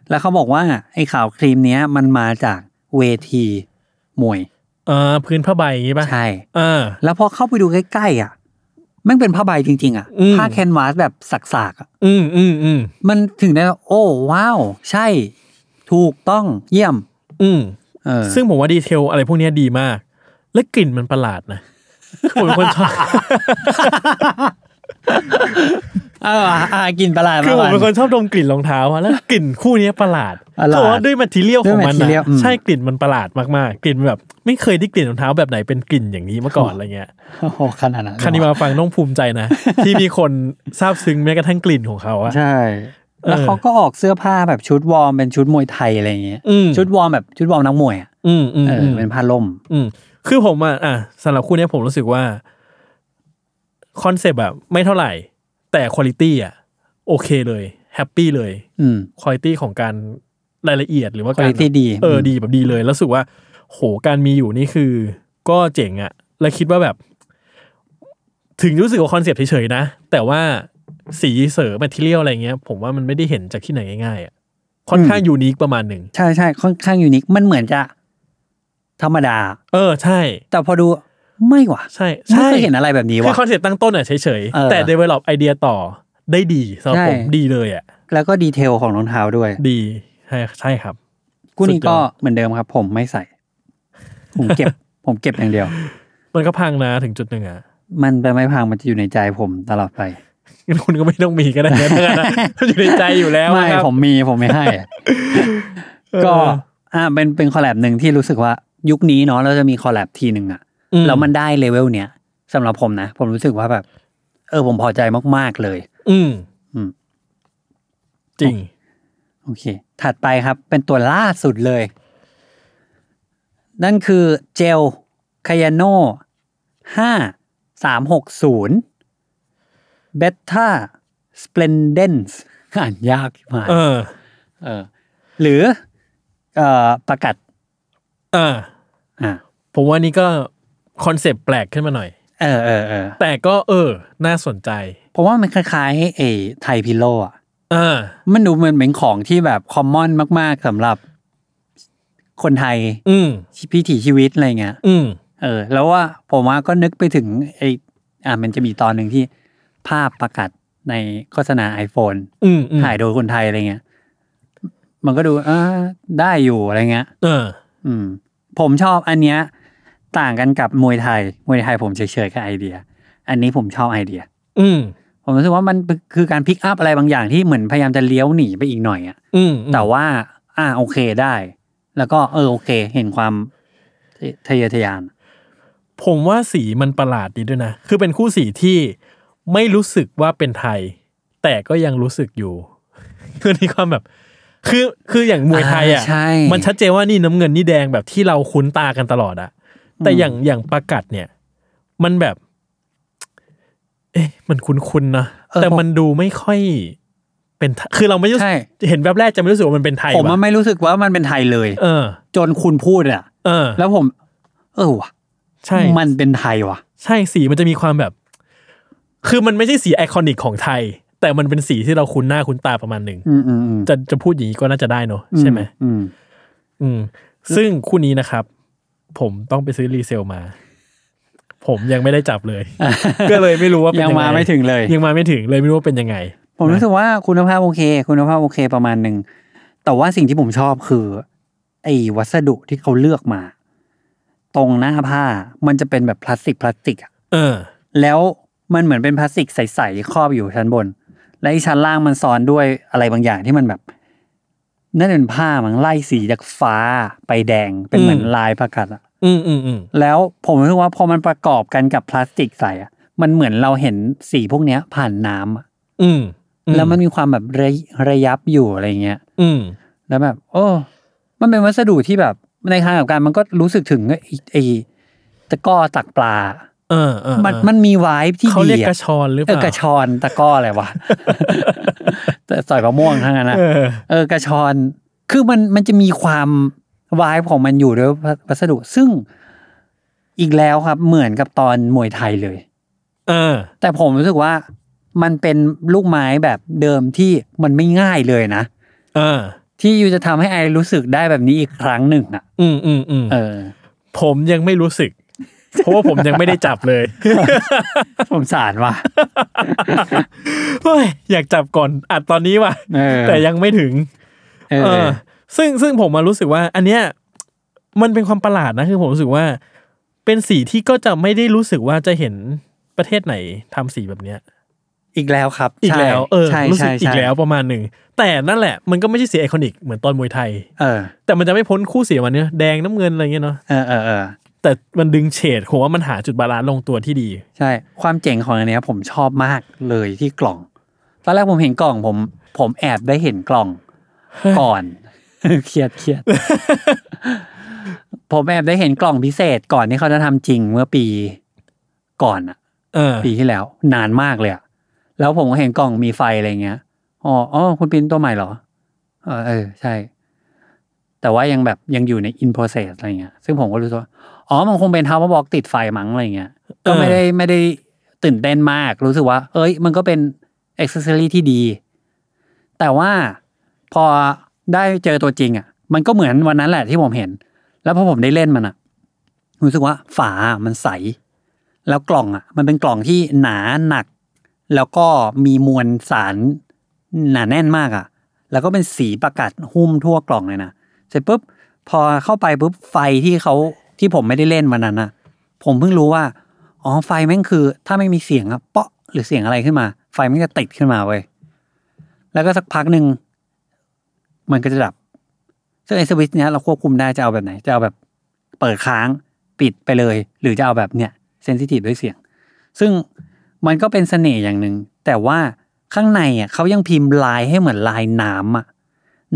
แล้วเขาบอกว่าไอ้ขาวครีมเนี้ยมันมาจากเวทีมวยอ่าพื้นผ้าใบอย่างงี้ป่ะใช่อ่าแล้วพอเข้าไปดูใกล้ๆอะแม่งเป็นผ้าใบจริงๆอะอืมผ้าแคนวาสแบบสักๆอะอืมอืมอืมมันถึงได้ว่าโอ้ว้าว ใช่ ถูกต้องเยี่ยม อืมเออซึ่งผมว่าดีเทลอะไรพวกเนี้ยดีมาก และกลิ่นมันประหลาดนะผมเป็นคนชอบเอออ่ากลิ่นประหลาดคือผมมาเป็นคนชอบดมกลิ่นรองเท้าอะแล้วกลิ่นคู่เนี้ยประหลาดประหลาดเพราะว่าด้วย material ของมันด้วย material อะอืมใช่กลิ่นมันประหลาดมากๆ กลิ่นแบบ ไม่เคยได้กลิ่นรองเท้าแบบไหนเป็นกลิ่นอย่างนี้มาก่อนอะไรเงี้ยโอ้โหขนาดนั้น Carnivalมาฟังต้องภูมิใจนะ ที่มีคนซาบซึ้งแม้กระทั่งกลิ่นของเขาอะใช่แล้วเออเขาก็ออกเสื้อผ้าแบบชุดวอร์มเป็นชุดมวยไทยอะไรอย่างเงี้ยอืมชุดวอร์มแบบชุดวอร์มนักมวยอะอืมอืมเอออืมเป็นผ้าล่ม อืมคือผมอะอะสำหรับคู่เนี้ยผมรู้สึกว่า concept แบบไม่เท่าไหร่ แต่คุณภาพอะโอเคเลย happy เลยอืมคุณภาพของการรายละเอียดหรือว่าการ quality ดี เออดีแบบดีเลย แล้วรู้สึกว่า โหการมีอยู่นี่คือ ก็เจ๋งอะแล้วคิดว่าแบบ ถึงรู้สึกว่า concept เฉยๆนะ แต่ว่าสีเสริม material อะไรเงี้ย ผมว่ามันไม่ได้เห็นจากที่ไหนง่ายๆอะค่อนข้าง unique ประมาณหนึ่งใช่ใช่ค่อนข้าง unique มันเหมือนจะ ธรรมดา เออใช่ แต่พอดู ไม่ว่ะใช่ไม่ใช่เคยเห็นอะไรแบบนี้คือว่ะ concept ตั้งต้นอะเฉยเออๆแต่ develop ไอเดียต่อได้ดีสำหรับใช่ผมดีเลยอะแล้วก็ detail ของรองเท้าด้วย ดีใช่ใช่ครับคู่นี้สุดยอดก็เหมือนเดิมครับ ผมไม่ใส่ ผมเก็บ ผมเก็บอย่างเดียว มันก็พังนะถึงจุดหนึ่งอะมันไปไม่พังมันจะอยู่ในใจผมตลอดไปงั้นคุณก็ไม่ต้องมีก็ได้นะมันอยู่ในใจอยู่แล้วไม่ครับผมมีผมไม่ให้ ก็อ่าเป็นเป็น collab หนึ่งที่รู้สึกว่า ยุคนี้เนาะเราจะมี collab ทีหนึ่งอะอื แล้วมันได้เลเวลเนี้ยสำหรับผมนะผมรู้สึกว่าแบบ เออผมพอใจมาก ๆเลย อืมอืมจริง โอเค ถัดไปครับ เป็นตัวล่าสุดเลย นั่นคือ Gel-Kayanoห้าสามหกศูนย์เบต้าสเปลนเดนส์อ่านยากมากเออ เออ หรือ เอ่อประกาศอ่าอ่าผมว่านี่ก็ คอนเซปต์แปลกขึ้นมาหน่อย เออเออเออแต่ก็เออ น่าสนใจเพราะว่ามันคล้ายๆไอ้ไทยพิโลอะอ่ามันดูเหมือนเป็นของที่แบบคอมมอนมาก ๆสำหรับ คนไทยอืมพิถีชีวิตอะไรเงี้ยอืมเออ แล้วว่าผมว่าก็นึกไปถึงไอ้อ่ามันจะมีตอนหนึ่งที่ภาพประกาศในโฆษณา iPhone อืมอืมถ่ายโดยคนไทยอะไรเงี้ย มันก็ดูอ่าได้อยู่อะไรเงี้ย เออ อืม ผมชอบอันเนี้ย ต่างกันกับมวยไทย มวยไทยผมเฉยๆกับไอเดีย อันนี้ผมชอบไอเดีย อืมผมรู้สึกว่ามันคือการพิกอัพอะไรบางอย่างที่เหมือนพยายามจะเลี้ยวหนีไปอีกหน่อยอะอืมแต่ว่า อ่าโอเคได้ แล้วก็เออโอเค เห็นความทะเยอทะยาน ผมว่าสีมันประหลาดดีด้วยนะ คือเป็นคู่สีที่ไม่รู้สึกว่าเป็นไทย แต่ก็ยังรู้สึกอยู่ คือในความแบบ คือคืออย่างมวยไทยอะอ่าใช่มันชัดเจนว่านี่น้ำเงินนี่แดงแบบที่เราคุ้นตากันตลอดอะ แต่อย่างอย่างประกัดเนี่ย มันแบบ เอ๊ะมันคุ้นๆนะเออแต่ผมมันดูไม่ค่อยเป็นไทยคือเราไม่รู้สึกใช่เห็นแบบแรกจะไม่รู้สึกว่ามันเป็นไทยผมว่ะมันไม่รู้สึกว่ามันเป็นไทยเลย เออ จนคุณพูดอะเออ แล้วผม เออว่ะ ใช่ มันเป็นไทยว่ะ ใช่สีมันจะมีความแบบ คือมันไม่ใช่สีไอคอนิกของไทย แต่มันเป็นสีที่เราคุ้นหน้าคุ้นตาประมาณหนึ่งอืมอืมอืมจะจะพูดอย่างนี้ก็น่าจะได้เนอะใช่ไหมอืมอืมซึ่งคู่นี้นะครับ ผมต้องไปซื้อรีเซลมา ผมยังไม่ได้จับเลย ก็เลยไม่รู้ว่าเป็นยังยังไงมาไม่ถึงเลย ยังมาไม่ถึงเลยไม่รู้ว่าเป็นยังไง ผมรู้สึกว่าคุณภาพโอเค คุณภาพโอเคประมาณหนึ่งแต่ว่าสิ่งที่ผมชอบคือ ไอ้วัสดุที่เขาเลือกมา ตรงหน้าผ้ามันจะเป็นแบบพลาสติกพลาสติกอะเออ แล้วมันเหมือนเป็นพลาสติกใสๆครอบอยู่ชั้นบน และอีชั้นล่างมันซ้อนด้วยอะไรบางอย่างที่มันแบบนั่นเป็นผ้ามันไล่สีจากฟ้าไปแดงเป็นเหมือนอืมลายประกัดอะ อืมอืมอืมแล้วผมรู้สึกว่าพอมันประกอบกันกับพลาสติกใสอะมันเหมือนเราเห็นสีพวกเนี้ย ผ่านน้ำอะอืมอืแล้วมันมีความแบบระระยับอยู่อะไรเงี้ย อืม แล้วแบบ โอ้ มันเป็นวัสดุที่แบบในทางกลับการมันก็รู้สึกถึงไอ้ไอ้ตะกร้อตักปลา เออเออมันเออมันมีวายที่เขาดีเรียกอะกระชอนหรือเปเออล่ากระชอนตะกร้ออะไรวะแต่ใส่มะม่วงทั้งนั้นนะเออเออกระชอนคือมันมันจะมีความ วายของมันอยู่ด้วยวัสดุ ซึ่งอีกแล้วครับเหมือนกับตอนมวยไทยเลย เออ แต่ผมรู้สึกว่ามันเป็นลูกไม้แบบเดิมที่มันไม่ง่ายเลยนะ เออ ที่ยูจะทำให้ไอรู้สึกได้แบบนี้อีกครั้งหนึ่งอะ อืมอืมอืมเออ ผมยังไม่รู้สึก เพราะว่าผมยังไม่ได้จับเลยผมสารว่ะเฮ้ยอยากจับก่อนอัดตอนนี้ว่ะเออแต่ยังไม่ถึง เอเอออ ซึ่งซึ่งผมมารู้สึกว่า อันเนี้ยมันเป็นความประหลาดนะคือผมรู้สึกว่า เป็นสีที่ก็จะไม่ได้รู้สึกว่าจะเห็นประเทศไหนทำสีแบบเนี้ยอีกแล้วครับ อีกแล้วเออใช่รู้สึกใช่อีใช่กแล้วประมาณหนึ่งแต่นั่นแหละมันก็ไม่ใช่สี iconic เหมือนตอนมวยไทยเออแต่มันจะไม่พ้นคู่สีวันเนี้ยแดงน้ำเงินอะไรเงี้ยเนาะเออเออเออแต่มันดึงเฉดผมว่ามันหาจุด balance ลงตัวที่ดี ใช่ ความเจ๋งของอันเนี้ยผมชอบมากเลยที่กล่อง ตอนแรกผมเห็นกล่องผม ผมแอบได้เห็นกล่องก่อน เครียดเครียดผมแอบได้เห็นกล่องพิเศษก่อนที่เขาจะทำจริงเมื่อปีก่อนอะเออปีที่แล้ว นานมากเลยอะแล้วผมก็เห็นกล่องมีไฟอะไรเงี้ยอ๋ออ๋อคุณปริ้นตัวใหม่เหรอเออเออใช่ แต่ว่ายังแบบยังอยู่ใน in process อะไรเงี้ยซึ่งผมก็รู้สึกว่าอ๋อ มันคงเป็น tower box ติดไฟมั้งอะไรเงี้ยก็ไม่ได้ไม่ได้ตื่นเต้นมาก รู้สึกว่า เอ้ย มันก็เป็นอ็อกเซอรี่ที่ดี แต่ว่าพอ ได้เจอตัวจริงอะ มันก็เหมือนวันนั้นแหละที่ผมเห็น แล้วพอผมได้เล่นมันอะรู้สึกว่าฝามันใส แล้วกล่องอะ มันเป็นกล่องที่หนาหนัก แล้วก็มีมวลสารหนาแน่นมากอะ แล้วก็เป็นสีประกาศหุ้มทั่วกล่องเลยนะเสร็จปุ๊บพอเข้าไปปุ๊บไฟที่เขาที่ผมไม่ได้เล่นวันนั้นอะผมเพิ่งรู้ว่าอ๋อไฟแม่งคือ ถ้าไม่มีเสียงอะเปาะหรือเสียงอะไรขึ้นมา ไฟมันจะติดขึ้นมาเว้ยแล้วก็สักพักหนึ่ง มันก็จะดับ ซึ่งไอ้สวิตช์เนี้ยเราควบคุมได้จะเอาแบบไหน จะเอาแบบเปิดค้างปิดไปเลย หรือจะเอาแบบเนี้ยเซนซิทีฟด้วยเสียง ซึ่งมันก็เป็นเสน่ห์อย่างหนึ่งแต่ว่าข้างในอะเขายังพิมพ์ลายให้เหมือนลายน้ำอะ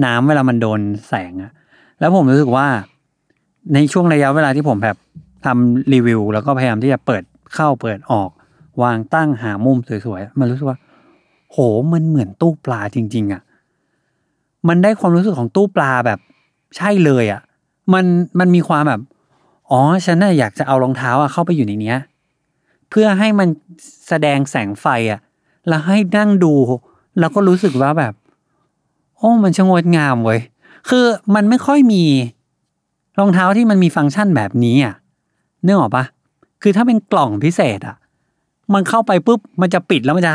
น้ำเวลามันโดนแสงอะ แล้วผมรู้สึกว่า ในช่วงระยะเวลาที่ผมแบบทำรีวิว แล้วก็พยายามที่จะเปิดเข้าเปิดออก วางตั้งหามุมสวยๆ มันรู้สึกว่า โหมันเหมือนตู้ปลาจริง ๆ อะ มันได้ความรู้สึกของตู้ปลาแบบใช่เลยอะ มันมันมีความแบบ อ๋อ ฉันน่ะอยากจะเอารองเท้าอะเข้าไปอยู่ในเนี้ย เพื่อให้มันแสดงแสงไฟอะ แล้วให้นั่งดู แล้วก็รู้สึกว่าแบบ โอ้ มันชงดงามเว้ย คือมันไม่ค่อยมีรองเท้าที่มันมีฟังก์ชันแบบนี้อะนึกออกปะคือถ้าเป็นกล่องพิเศษอะ มันเข้าไปปุ๊บ มันจะปิดแล้วมันจะ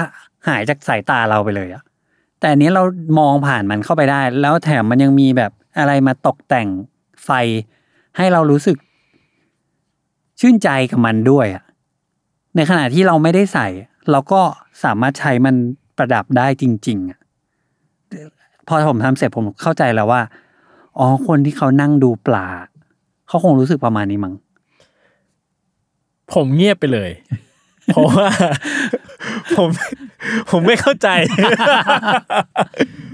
หายจากสายตาเราไปเลยอะ แต่อันนี้เรามองผ่านมันเข้าไปได้ แล้วแถมมันยังมีแบบอะไรมาตกแต่งไฟ ให้เรารู้สึก ชื่นใจกับมันด้วยอะในขณะที่เราไม่ได้ใส่ เราก็สามารถใช้มันประดับได้จริง ๆอะพอผมทำเสร็จผมเข้าใจแล้วว่าอ๋อคนที่เขานั่งดูปลาเขาคงรู้สึกประมาณนี้มั้งผมเงียบไปเลย เพราะว่า ผมผมไม่เข้าใจ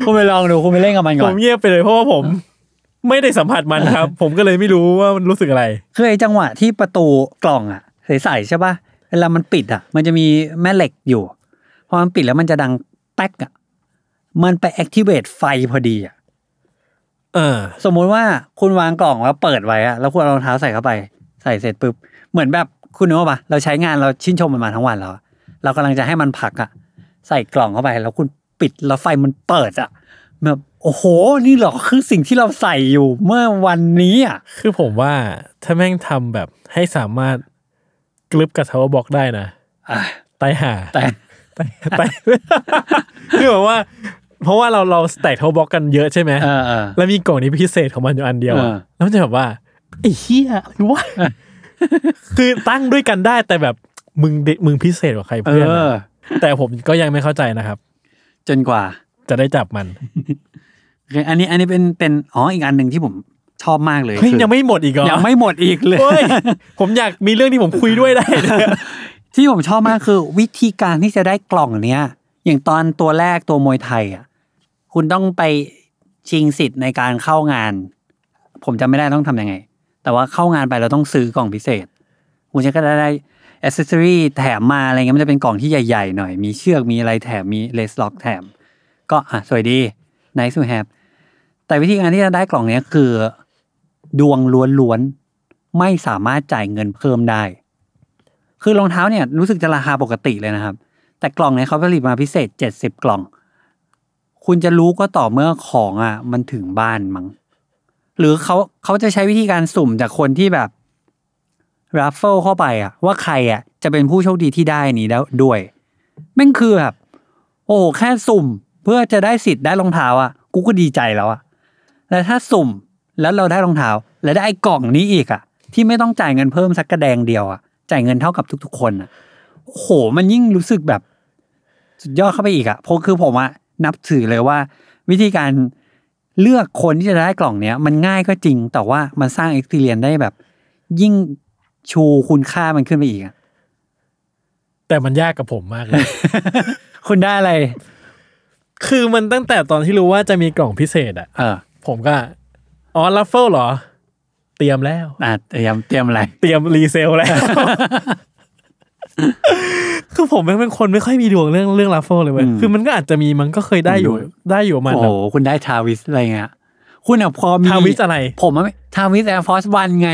คุณไปลองดูคุณไปเล่นกับมันผก่อน มเงียบไปเลยเพราะว่าผม ไม่ได้สัมผัสมันครับ ผมก็เลยไม่รู้ว่ามันรู้สึกอะไร คือไอ้จังหวะที่ประตูกล่องอะใสๆใช่ป่ะเวลามันปิดอะมันจะมีแม่เหล็กอยู่ พอมันปิดแล้วมันจะดังแป๊กอะมันไป activate ไฟพอดีอะเออ สมมุติว่าคุณวางกล่องแล้วเปิดไว้อะแล้วคุณเอารองเท้าใส่เข้าไป ใส่เสร็จปุ๊บ เหมือนแบบคุณนึกว่าปะเราใช้งานเราชื่นชมมันมาทั้งวันแล้วอะ เรากำลังจะให้มันพักอะใส่กล่องเข้าไป แล้วคุณปิดแล้วไฟมันเปิดอะแบบโอ้โห นี่เหรอคือสิ่งที่เราใส่อยู่เมื่อวันนี้อะคือผมว่าถ้าแม่งทำแบบให้สามารถกลึบกับ tower box ได้นะอะตายห่าแต่ตายตายคือแบบว่า เพราะว่าเราเรา stack tower box กันเยอะใช่ไหมเออเออแล้วมีกล่องนี้พิเศษของมันอยู่อันเดียวอะเออแล้วมันจะแบบว่าไอ้เหี้ยอะไรวะคือตั้งด้วยกันได้แต่แบบ มึงเดมึงพิเศษกว่าใครเอเพื่อนออะแต่ผมก็ยังไม่เข้าใจนะครับ จนกว่าจะได้จับมันโอเคอันนี้อันนี้เป็นเป็นอ๋ออีกอันหนึ่งที่ผมชอบมากเลยเฮ้ยคือยังไม่หมดอีกเหรอยังไม่หมดอีกเลยเฮ้ยผมอยากมีเรื่องที่ผมคุยด้วยได้เลยที่ผมชอบมากคือ วิธีการที่จะได้กล่องเนี้ยอย่างตอนตัวแรกตัวมวยไทยอะคุณต้องไปชิงสิทธิ์ในการเข้างาน ผมจำไม่ได้ต้องทำยังไง แต่ว่าเข้างานไปเราต้องซื้อกล่องพิเศษ คุณจะก็ได้ได้ อ c เซสซอรี่แถมมาอะไรเงี้ยมันจะเป็นกล่องที่ใหญ่ๆหน่อย มีเชือกมีอะไรแถมมีเลสล็อกแถม ก็อะสวยดี nice to have แต่วิธีการที่จะได้กล่องเนี้ยคือ ดวงล้วนๆ ไม่สามารถจ่ายเงินเพิ่มได้ คือรองเท้าเนี่ยรู้สึกจะราคาปกติเลยนะครับ แต่กล่องเนี่ยเขาผลิตมาพิเศษเจ็ดสิบกล่อง คุณจะรู้ก็ต่อเมื่อของอะมันถึงบ้านมั้งหรือเขาเขาจะใช้วิธีการสุ่มจากคนที่แบบ raffle เข้าไปอะว่าใครอะจะเป็นผู้โชคดีที่ได้นี้แล้วด้วยแม่งคือแบบโอ้โหแค่สุ่มเพื่อจะได้สิทธิ์ได้รองเท้าอะกูก็ดีใจแล้วอะแล้วถ้าสุ่มแล้วเราได้รองเท้า แล้วได้ไอ้กล่องนี้อีกอะที่ไม่ต้องจ่ายเงินเพิ่มสักกะแดงเดียวอะจ่ายเงินเท่ากับทุก ๆ คนอะโอ้โหมันยิ่งรู้สึกแบบ สุดยอดเข้าไปอีกอะเพราะคือผมอะนับถือเลยว่า วิธีการเลือกคนที่จะได้กล่องเนี้ย มันง่ายก็จริงแต่ว่ามันสร้าง experience ได้แบบ ยิ่ง ชูคุณค่ามันขึ้นไปอีกอะแต่มันยากกับผมมากเลย คุณได้อะไร คือมันตั้งแต่ตอนที่รู้ว่าจะมีกล่องพิเศษอะเออผมก็อ๋อ raffle เหรอ เตรียมแล้ว อะเตรียมเตรียมอะไร เตรียม resell แล้ว คือผมเป็นคนไม่ค่อยมีดวงเรื่องเรื่อง raffle เลยเว้ย อืม คือมันก็อาจจะมีมันก็เคยได้อยู่ผมรู้ได้อยู่ประมันโอ้โหคุณได้ Travis อะไรเงี้ยคุณอะพอมี Travis อะไร ผมอะ Travis Air Force One ไง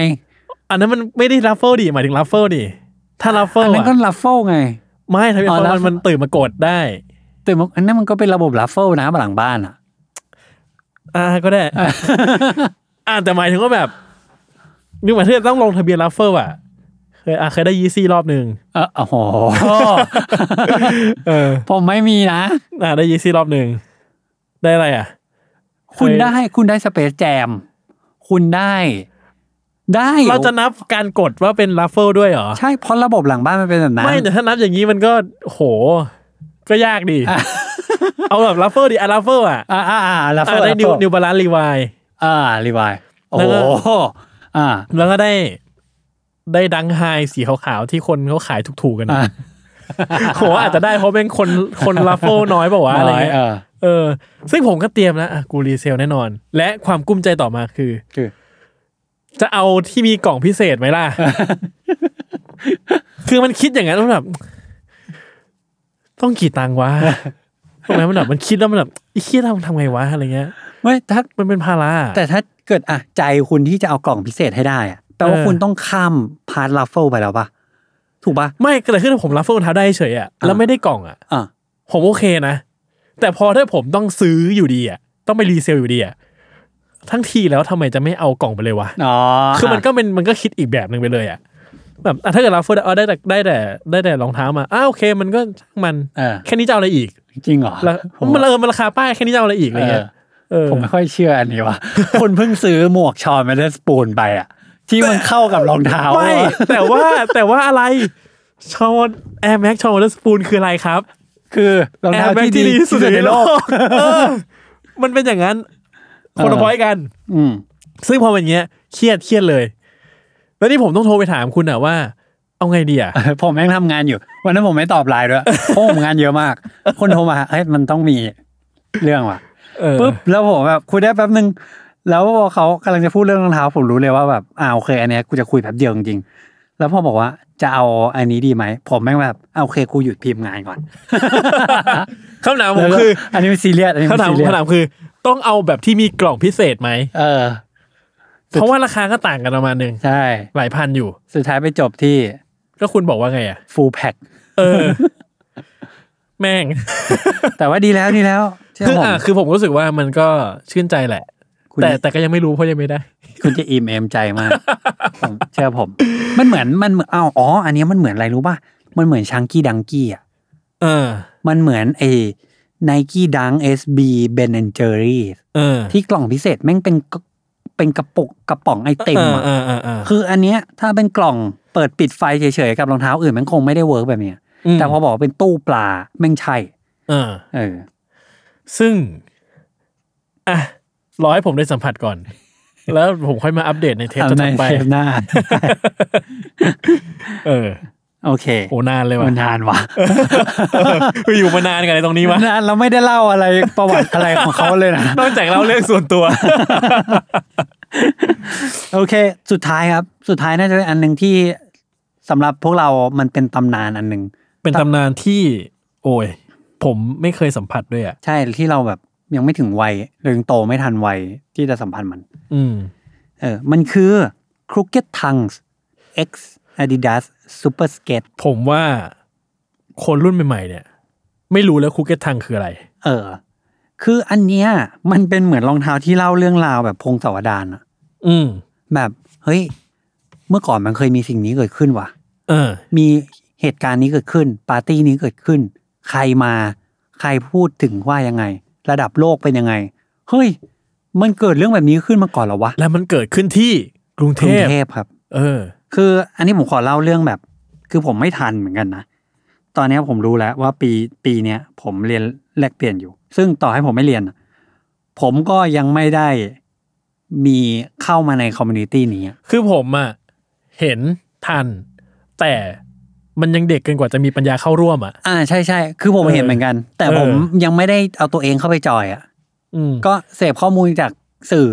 อันนั้นมันไม่ได้ raffle ดิหมายถึง raffle ดิถ้า raffle อันนั้นก็อะ raffle ไง ไม่ Travis อ๋อมัน Raffle มันตื่นมากดได้แต่มันอันนั้นมันก็เป็นระบบ raffle นะหลังบ้านอะอ่าก็ได้ อ่าแต่หมายถึงว่าแบบนึกหมายถึงต้องลงทะเบียน raffle อะเคยอะเคยได้ Yeezy รอบหนึ่งเออโอ้โหเออผมไม่มีนะอ่าได้ Yeezy รอบหนึ่งได้อะไรอะ คุณเคยได้คุณได้ Space Jam คุณได้ ได้เราจะนับการกดว่าเป็นรัฟเฟิลด้วยเหรอ ใช่เพราะระบบหลังบ้านมันเป็นแบบนั้นไม่แต่ถ้านับอย่างนี้มันก็โห ก็ยากดีเอาแบบ raffle ดิอะ raffle อะอ่าอ่าอ่าแล้วอะได้ New New Balance Levi'sอ่ารีวายโอ้แล้วโหก็อ่า แล้วก็ได้ได้ Dunk High สีขาวๆที่คนเขาขายถูกๆกันอ่านะโหอาจจะได้เพราะเป็นคนคน raffle น้อยเปล่าวะอะไรน้อยเงี้ยเออเออ ซึ่งผมก็เตรียมแล้วอะกู resell แน่นอน และความกลุ้มใจต่อมาคือ คือ จะเอาที่มีกล่องพิเศษไหมล่ะ คือมันคิดอย่างนั้นมันแบบ ต้องกี่ตังค์วะตรงนั้นมันแบบมันคิดแล้วมันแบบไอ้เหี้ยทำทำไงวะอะไรเงี้ยไม่ถ้ามันเป็นภาระแต่ถ้าเกิดอะใจคุณที่จะเอากล่องพิเศษให้ได้อะแปลว่าเออคุณต้องข้าม part raffle ไปแล้วปะถูกปะไม่เกิดขึ้นถ้าผม raffle รองเท้าได้เฉยอะแล้วไม่ได้กล่องอะอะผมโอเคนะ แต่พอถ้าผมต้องซื้ออยู่ดีอะต้องไป resell อยู่ดีอะ ทั้งทีแล้วทำไมจะไม่เอากล่องไปเลยวะอ๋อคือมันก็เป็นมันก็คิดอีกแบบหนึ่งไปเลยอะแบบอะถ้าเกิดเราเฟิร์สเอาได้แต่ได้แต่ได้แต่รองเท้ามาอ้าวโอเค มันก็ช่างมันเออแค่นี้จะเอาอะไรอีก จริงเหรอแล้วผมมันเออมันราคาป้ายแค่นี้จะเอาอะไรอีกอะไรเงี้ยเออผมไม่ค่อยเชื่ออันนี้ว่ะคนเพิ่งซื้อหมวกชอนมาเดสปูนไปอะ ที่มันเข้ากับรองเท้าไม่อะแต่ว่าแต่ว่าอะไรชอนแอร์แม็กชอนสปูนคืออะไรครับ คือรองแอเท้าร์แม็กที่ที่ดีดีที่ที่สุสุดดในในโลโลกกเออมันเป็นอย่างนั้น คนละเออพอยกัน อืมซึ่งพอเป็นอย่างเงี้ยเครียดเครียดเลย แล้วนี่ผมต้องโทรไปถามคุณอะว่า เอาไงดีอะผมแม่งทำงานอยู่ วันนั้นผมไม่ตอบไลน์ด้วยเพราะผมงานเยอะมาก คนโทรมาเฮ้ยมันต้องมีเรื่องว่ะเออปุ๊บแล้วผมแบบคุยได้แป๊บนึงแล้วพอเขากำลังจะพูดเรื่องรองเท้าผมรู้เลยว่าแบบอ่าโอเคอันเนี้ยกูจะคุยแป๊บเดียวจริงๆแล้วพอบอกว่าจะเอาอันนี้ดีไหม ผมแม่งแบบอ่าโอเคกูหยุดพิมพ์งานก่อนคำถามผแล้วก็คือ อันนี้มันซีเรียสอันนี้มันคำถามซีเรียสคำถามคือ ต้องเอาแบบที่มีกล่องพิเศษไหมเออ เพราะว่าราคาก็ต่างกันประมาณหนึงใช่ หลายพันอยู่ สุดท้ายไปจบที่ ก็คุณบอกว่าไงอะ full pack เออ แม่ง แต่ว่าดีแล้วดีแล้วเชื่อคือผมอะคือผมรู้สึกว่ามันก็ชื่นใจแหละ คุณแต่แต่ก็ยังไม่รู้เพราะยังไม่ได้ คุณจะอิ่มเอมใจมากผมเชื่อผม มันเหมือนมันเหมือนอ้าวอ๋อ อันนี้มันเหมือนอะไรรู้ป่ะ มันเหมือนชังกี้ดังกี้อะ เออ มันเหมือนไอ้ Nike Dunk SB Ben & Jerry เออที่กล่องพิเศษแม่งเป็นกระเป็นกระปุกกระป๋องไอติมอะเออเออเออคืออันเนี้ยถ้าเป็นกล่องเปิดปิดไฟเฉยๆกับรองเท้าอื่นมันคงไม่ได้ work แบบเนี้ยแต่พอบอกว่าเป็นตู้ปลาแม่งใช่เออเออ ซึ่ง อะรอให้ผมได้สัมผัสก่อน แล้วผมค่อยมาอัปเดตในเทปเอาในถัดไปเทปหน้า เออ โอเคโอ้นานเลยว่ะมันนานว่ะอยู่มานานกันเลยตรงนี้วะนานเราไม่ได้เล่าอะไรประวัติอะไรของเขาเลยนะนอกจากเล่าเรื่องส่วนตัว โอเค สุดท้ายครับ สุดท้ายน่าจะเป็นอันหนึ่งที่สำหรับพวกเรามันเป็นตำนานอันหนึ่งเป็นตำนานที่ โอ้ย ผมไม่เคยสัมผัสด้วยอะใช่ที่เราแบบยังไม่ถึงวัยหรือยังโตไม่ทันวัยที่จะสัมพันธ์มัน อืมเออ มันคือ Crooked Tongues X Adidas Super Skate ผมว่าคนรุ่นใหม่ๆเนี่ย ไม่รู้แล้วคุกเก็ตทังคืออะไร เออ คืออันเนี้ยมันเป็นเหมือนรองเท้าที่เล่าเรื่องราวแบบพงศาวดารอะอืม แบบเฮ้ย เมื่อก่อนมันเคยมีสิ่งนี้เกิดขึ้นว่ะ เออ มีเหตุการณ์นี้เกิดขึ้น ปาร์ตี้นี้เกิดขึ้น ใครมา ใครพูดถึงว่ายังไง ระดับโลกเป็นยังไง เฮ้ย มันเกิดเรื่องแบบนี้ขึ้นมาก่อนเหรอวะ แล้วมันเกิดขึ้นที่กรุงเทพกรุงเทพครับ เออ คืออันนี้ผมขอเล่าเรื่องแบบ คือผมไม่ทันเหมือนกันนะ ตอนเนี้ยผมรู้แล้วว่าปีปีเนี้ยผมเรียนแลกเปลี่ยนอยู่ ซึ่งต่อให้ผมไม่เรียนอะผมก็ยังไม่ได้มีเข้ามาใน community นี้อะคือผมอะเห็นทัน แต่มันยังเด็กเกินกว่าจะมีปัญญาเข้าร่วมอะ อ่าใช่ใช่คือผมเออเห็นเหมือนกัน แต่เออผมยังไม่ได้เอาตัวเองเข้าไปจอยอะอืมก็เสพข้อมูลจาก สื่อ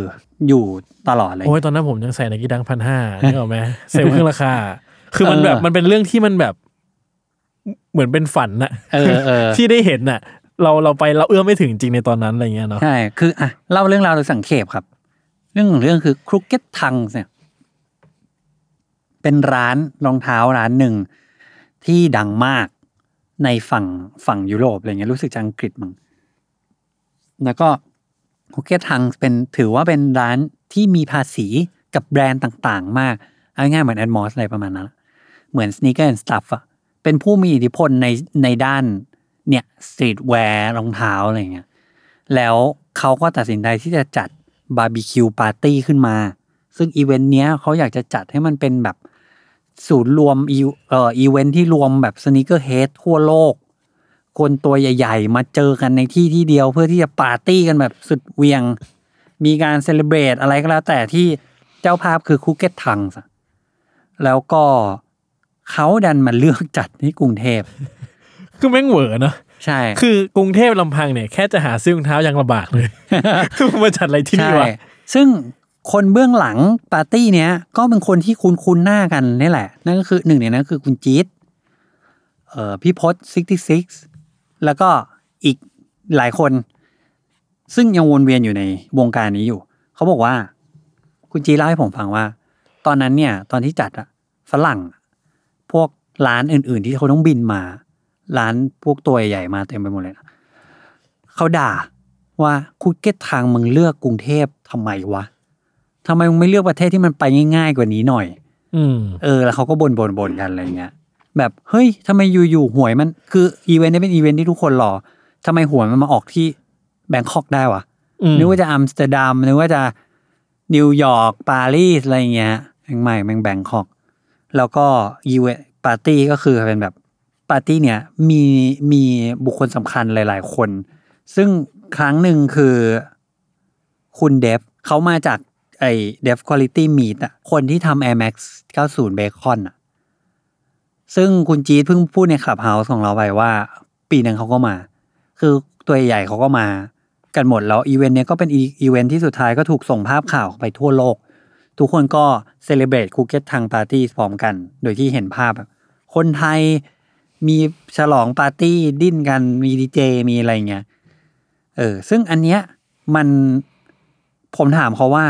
อยู่ตลอดเลย โอ้ยตอนนั้นผมยังใส่ในกีดังพันห้านึกออกไหมเซลล์เครื่องราคา คือมันแบบเออมันเป็นเรื่องที่มันแบบเหมือนเป็นฝันน่ะเออเออที่ได้เห็นน่ะ เราเราไปเราเอื้อมไม่ถึงจริงในตอนนั้นอะไรเงี้ยเนาะใช่คืออะเล่าเรื่องราวโดยสังเขปครับ เรื่องของเรื่องคือครุกเก็ตทังเนี่ยเป็นร้านรองเท้าร้านหนึ่งที่ดังมากในฝั่งฝั่งยุโรปอะไรเงี้ยรู้สึกจะอังกฤษมั้งแล้วก็ Crooked Tongues เป็นถือว่าเป็นร้านที่มีภาษีกับแบรนด์ต่างๆ มากเอาง่ายๆเหมือน atmos อะไรประมาณนั้นเหมือน Sneakersnstuff อะเป็นผู้มีอิทธิพลในในด้านเนี่ย streetwear รองเท้าอะไรเงี้ยแล้วเขาก็ตัดสินใจที่จะจัดบาร์บีคิวปาร์ตี้ขึ้นมา ซึ่งอีเวนต์เนี้ยเขาอยากจะจัดให้มันเป็นแบบศูนย์รวมอีเอ่ออีเวนต์ที่รวมแบบสน e เกอร์เฮดทั่วโลก คนตัวใหญ่ ๆ มาเจอกันในที่ที่เดียวเพื่อที่จะปาร์ตี้กันแบบสุดเหวี่ยง มีการ celebrate อะไรก็แล้วแต่ที่เจ้าภาพคือ Crooked Tongues แล้วก็เขาดันมาเลือกจัดที่กรุงเทพคือแม่งเหวอเนอะใช่ คือกรุงเทพลำพังเนี่ยแค่จะหาซื้อรองเท้ายังลำบากเลยคือมาจัดอะไรที่นี่ใช่วะซึ่งคนเบื้องหลังปาร์ตี้เนี้ย ก็เป็นคนที่คุ้นคุ้นๆหน้ากันนี่แหละ นั่นก็คือหนึ่งในนั้นคือคุณจี๊ดเอ่อพี่พศ66 แล้วก็อีกหลายคน ซึ่งยังวนเวียนอยู่ในวงการนี้อยู่ เขาบอกว่า คุณจีดเล่าให้ผมฟังว่า ตอนนั้นเนี่ย ตอนที่จัดอะฝรั่ง พวกร้านอื่น ๆ ที่เขาต้องบินมา ร้านพวกตัวใหญ่ๆมาเต็มไปหมดเลยนะเขาด่าว่า Crooked Tongues มึงเลือกกรุงเทพทำไมวะทำไมมึงไม่เลือกประเทศที่มันไปง่าย ๆ กว่านี้หน่อย อืมเออ แล้วเขาก็บ่นบ่นบ่นกันอะไรเงี้ย แบบเฮ้ยทำไมอยู่ๆหวยมันคืออีเวนต์นี้เป็นอีเวนต์ที่ทุกคนรอทำไมหวยมันมาออกที่แบงคอกได้วะอืมนึกว่าจะอัมสเตอร์ดัมนึกว่าจะนิวยอร์กปารีสอะไรเงี้ยแม่งไม่แม่งแบงคอก แล้วก็อีเวนต์ปาร์ตี้ก็คือเป็นแบบปาร์ตี้เนี่ยมีมีบุคคลสำคัญหลาย ๆ คน ซึ่งครั้งหนึ่งคือคุณเดฟเขามาจากไอ้เดฟคุณ i t y Meet อะคนที่ทำ Air Max 90 Bacon อะ ซึ่งคุณจี๊ดเพิ่งพูดใน Clubhouse ของเราไปว่า ปีหนึ่งเขาก็มา คือตัวใหญ่เขาก็มากันหมดแล้วอีเวนต์เนี้ยก็เป็นอีเวนต์ที่สุดท้ายก็ถูกส่งภาพข่าวไปทั่วโลก ทุกคนก็celebrate Crooked Tongues ปาร์ตี้พร้อมกัน โดยที่เห็นภาพ คนไทยมีฉลองปาร์ตี้ดิ้นกันมีดีเจมีอะไรเงี้ยเออซึ่งอันเนี้ยมันผมถามเขาว่า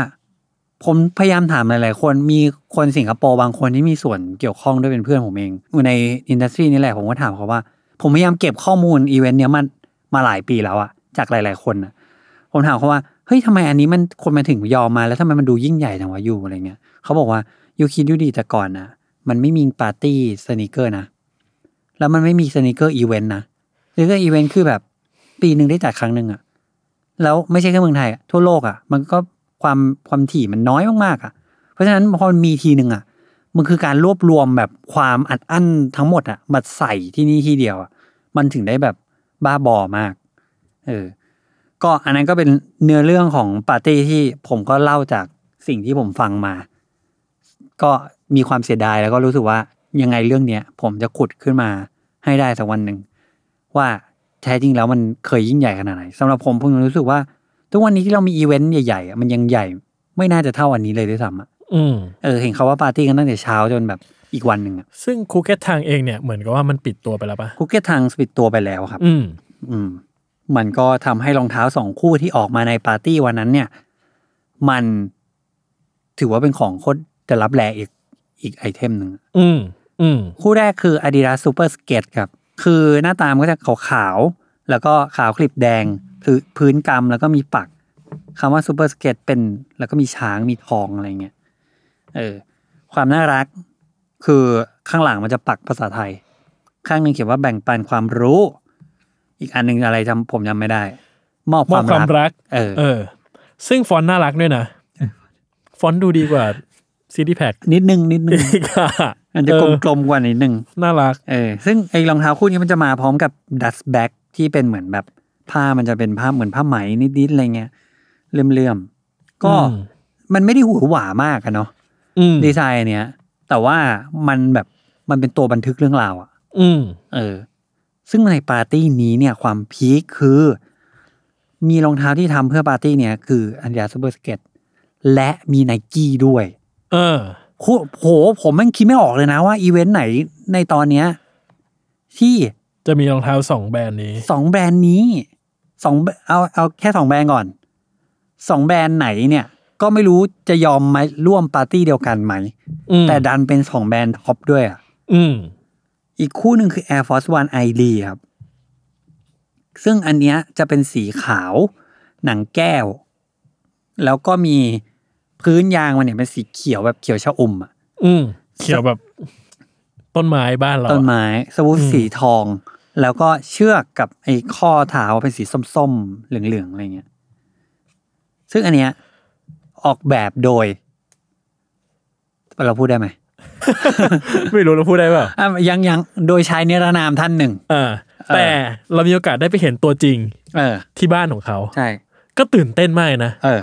ผมพยายามถามหลาย ๆ คนมีคนสิงคโปร์บางคนที่มีส่วนเกี่ยวข้องด้วยเป็นเพื่อนผมเอง อยู่ใน industry นี่แหละผมก็ถามเขาว่า ผมพยายามเก็บข้อมูลอีเวนต์เนี้ยมันมาหลายปีแล้วอะจากหลาย ๆ คนอะผมถามเขาว่าเฮ้ยทำไมอันนี้มันคนมาถึงยอมมาแล้วทำไมมันดูยิ่งใหญ่จังวะอยู่อะไรเงี้ยเขาบอกว่า you คิดดูดีแต่ก่อนนะมันไม่มีปาร์ตี้ sneaker นะ แล้วมันไม่มี sneaker event นะ sneaker event คือแบบ ปีหนึ่งได้จัดครั้งหนึ่งอะแล้วไม่ใช่แค่เมืองไทยอะทั่วโลกอะมันก็ ความความถี่มันน้อยมากๆอะ เพราะฉะนั้นพอมันมีทีหนึ่งอะ มันคือการรวบรวมแบบความอัดอั้นทั้งหมดอะมาใส่ที่นี่ที่เดียวอะมันถึงได้แบบบ้าบอมาก เออ ก็อันนั้นก็เป็นเนื้อเรื่องของปาร์ตี้ที่ผมก็เล่าจากสิ่งที่ผมฟังมา ก็มีความเสียดายแล้วก็รู้สึกว่ายังไงเรื่องเนี้ยผมจะขุดขึ้นมาให้ได้สักวันหนึ่งว่าแท้จริงแล้วมันเคยยิ่งใหญ่ขนาดไหนสำหรับผมผมรู้สึกว่า ทุกวันนี้ที่เรามีอีเวนต์ใหญ่ๆอะมันยังใหญ่ ไม่น่าจะเท่าวันนี้เลยด้วยซ้ำอะอืมเออ เห็นเขาว่าปาร์ตี้กันตั้งแต่เช้าจนแบบอีกวันหนึ่งอะซึ่ง Crooked Tongues เองเนี่ยเหมือนกับว่ามันปิดตัวไปแล้วปะ Crooked Tongues ปิดตัวไปแล้วครับ อืม อืม มันก็ทำให้รองเท้าสองคู่ที่ออกมาในปาร์ตี้วันนั้นเนี่ย มันถือว่าเป็นของโคตรจะรับแลอีกอีก item หนึ่งอืม อืม คู่แรกคือ Adidas Super Skate ครับ คือหน้าตามันก็จะขาวๆแล้วก็ขาวขลิบแดง คือพื้น gum แล้วก็มีปักคำว่า Super Skate เป็นแล้วก็มีช้างมีทองอะไรเงี้ยเออ ความน่ารักคือข้างหลังมันจะปักภาษาไทย ข้างหนึ่งเขียนว่าแบ่งปันความรู้ อีกอันหนึ่งอะไรจำผมจำไม่ได้ มอบมอบความรัก เออ เออ ซึ่งฟอนต์น่ารักด้วยนะ ฟอนต์ดูดีกว่า City Pack นิดนึงนิดนึงอีกอะมันจะกลมๆกว่านิดนึง น่ารัก เออ ซึ่งไอ้รองเท้าคู่นี้มันจะมาพร้อมกับ dust bag ที่เป็นเหมือนแบบ ผ้ามันจะเป็นผ้าเหมือนผ้าไหมนิดๆอะไรเงี้ยเลื่อมๆก็อืมมันไม่ได้หวือหวามากอะเนาะอืมดีไซน์เนี้ยแต่ว่ามันแบบมันเป็นตัวบันทึกเรื่องราวอะอืม เออ ซึ่งในปาร์ตี้นี้เนี่ย ความพีคคือ มีรองเท้าที่ทำเพื่อปาร์ตี้เนี่ย คืออัน Adidas Super Skate และมีไนกี้ด้วย เออโหโหผมแม่งคิดไม่ออกเลยนะว่าอีเวนต์ไหนในตอนเนี้ย ที่จะมีรองเท้าสองแบรนด์นี้สองแบรนด์นี้ สองเอาเอาแค่สองแบรนด์ก่อนสองแบรนด์ไหนเนี่ย ก็ไม่รู้จะยอมมาร่วมปาร์ตี้เดียวกันไหมอืมแต่ดันเป็นสองแบรนด์ท็อปด้วยอะอืมอีกคู่หนึ่งคือ Air Force One ID ครับ ซึ่งอันเนี้ยจะเป็นสีขาว หนังแก้ว แล้วก็มีพื้นยางมันเนี่ยเป็นสีเขียวแบบเขียวชะอมอะอืมเขียวแบบ ต้นไม้บ้านเราอะต้นไม้สวูทอืมสีทอง แล้วก็เชือกกับไอ้ข้อเท้าเป็นสีส้มๆ เหลืองๆอะไรเงี้ย ซึ่งอันเนี้ยออกแบบโดย เราพูดได้ไหม ไม่รู้เราพูดได้เปล่าอะยังยังโดยใช้เนรนามท่านหนึ่ง เออ แต่เรามีโอกาสได้ไปเห็นตัวจริง เออ ที่บ้านของเขา ใช่ ก็ตื่นเต้นมากนะ เออ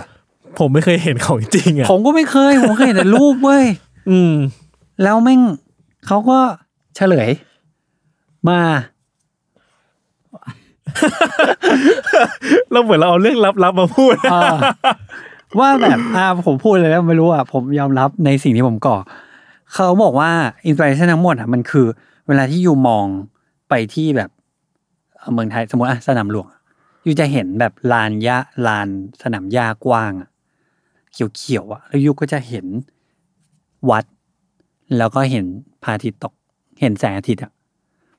ผมไม่เคยเห็นของจริงอะ ผมก็ไม่เคย ผมเคยเห็นแต่รูปเว้ย อืม แล้วแม่งเขาก็เฉลย มา เราเหมือนเราเอาเรื่องลับๆมาพูดว่าแบบอ่าผมพูดเลยแล้วไม่รู้อะผมยอมรับในสิ่งที่ผมก่อ เขาบอกว่าอินสปิเรชันทั้งหมดอะมันคือ เวลาที่อยู่มองไปที่แบบเอ่อเมืองไทยสมมติอะสนามหลวงอยู่จะเห็นแบบลานหญ้าลานสนามหญ้ากว้างอะเขียวๆอะ แล้วยูก็จะเห็นวัด แล้วก็เห็นพระอาทิตย์ตก เห็นแสงอาทิตย์อะ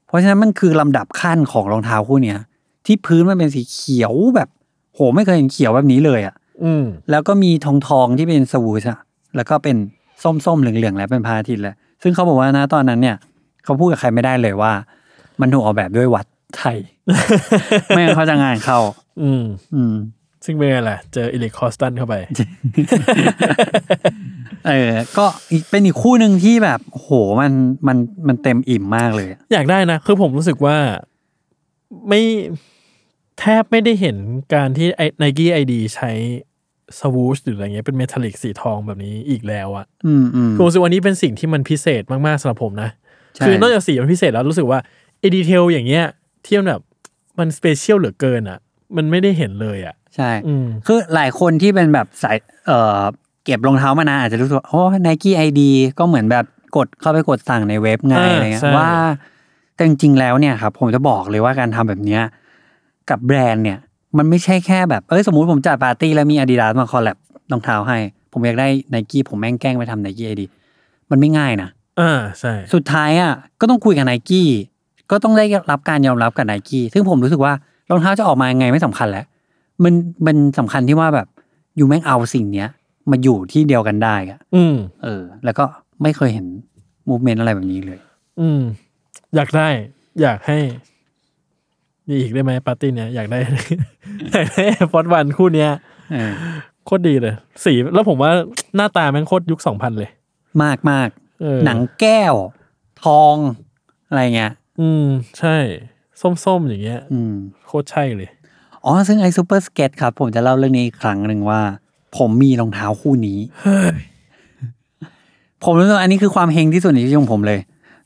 เพราะฉะนั้นมันคือลำดับขั้นของรองเท้าคู่เนี้ย ที่พื้นมันเป็นสีเขียวแบบ โหไม่เคยเห็นเขียวแบบนี้เลยอะ อืมแล้วก็มีทองทองๆที่เป็นสวูชอะแล้วก็เป็นส้มส้มๆเหลืองๆแล้วเป็นพระอาทิตย์แหละซึ่งเขาบอกว่านะตอนนั้นเนี่ย เขาพูดกับใครไม่ได้เลยว่า มันถูกออกแบบด้วยวัดไทย ไม่งั้นเขาจะงานเข้า อืม อืม ซึ่งเป็นไงล่ะ เจออิเล็กคอสตันเข้าไป เออ ก็อีกเป็นอีกคู่หนึ่งที่แบบโหมันมันมันเต็มอิ่มมากเลยอะอยากได้นะ คือผมรู้สึกว่า ไม่ แทบไม่ได้เห็นการที่ไอไนกี้ไอดีใช้สวูชหรืออะไรเงี้ยเป็นเมทัลลิกสีทองแบบนี้อีกแล้วอะอืมอืมผมรู้สึกว่านี้เป็นสิ่งที่มันพิเศษมากๆสำหรับผมนะใช่คือนอกจากสีมันพิเศษแล้วรู้สึกว่าไอ detail อย่างเงี้ยที่มันแบบมัน special เหลือเกินอะมันไม่ได้เห็นเลยอะใช่อืมคือหลายคนที่เป็นแบบสายเอ่อเก็บรองเท้ามานานอาจจะรู้สึกว่าโอ้ Nike ID ก็เหมือนแบบกดเข้าไปกดสั่งในเว็บไงอ่าอะไรเงี้ยใช่ว่าแต่จริงๆแล้วเนี่ยครับผมจะบอกเลยว่าการทำแบบเนี้ย กับแบรนด์เนี่ย มันไม่ใช่แค่แบบ เอ้ยสมมุติผมจัดปาร์ตี้แล้วมี Adidas มา collab รองเท้าให้ ผมอยากได้ไนกี้ผมแม่งแกล้งไปทำ Nike IDมันไม่ง่ายนะอ่าใช่สุดท้ายอะก็ต้องคุยกับไนกี้ก็ต้องได้รับการยอมรับกับไนกี้ซึ่งผมรู้สึกว่ารองเท้าจะออกมายังไงไม่สำคัญแล้วมันมันสำคัญที่ว่าแบบอยู่แม่งเอาสิ่งเนี้ยมาอยู่ที่เดียวกันได้อะอืม เออ แล้วก็ไม่เคยเห็น movement อะไรแบบนี้เลย อืม อยากได้ อยากให้ มีอีกได้ไหมปาร์ตี้เนี้ยอยากได้อยากได้ Force One คู่เนี้ยเออโคตรดีเลย สีแล้วผมว่าหน้าตาแม่งโคตรยุคสองพันเลย มากมากเออหนังแก้ว ทองอะไรเงี้ย อืม ใช่ ส้มๆ อย่างเงี้ย อืม โคตรใช่เลย อ๋อ ซึ่งไอ Super Skate ครับ ผมจะเล่าเรื่องนี้อีกครั้งหนึ่งว่า ผมมีรองเท้าคู่นี้เฮ้ยผมรู้สึกว่าอันนี้คือความเฮงที่สุดในชีวิตของผมเลย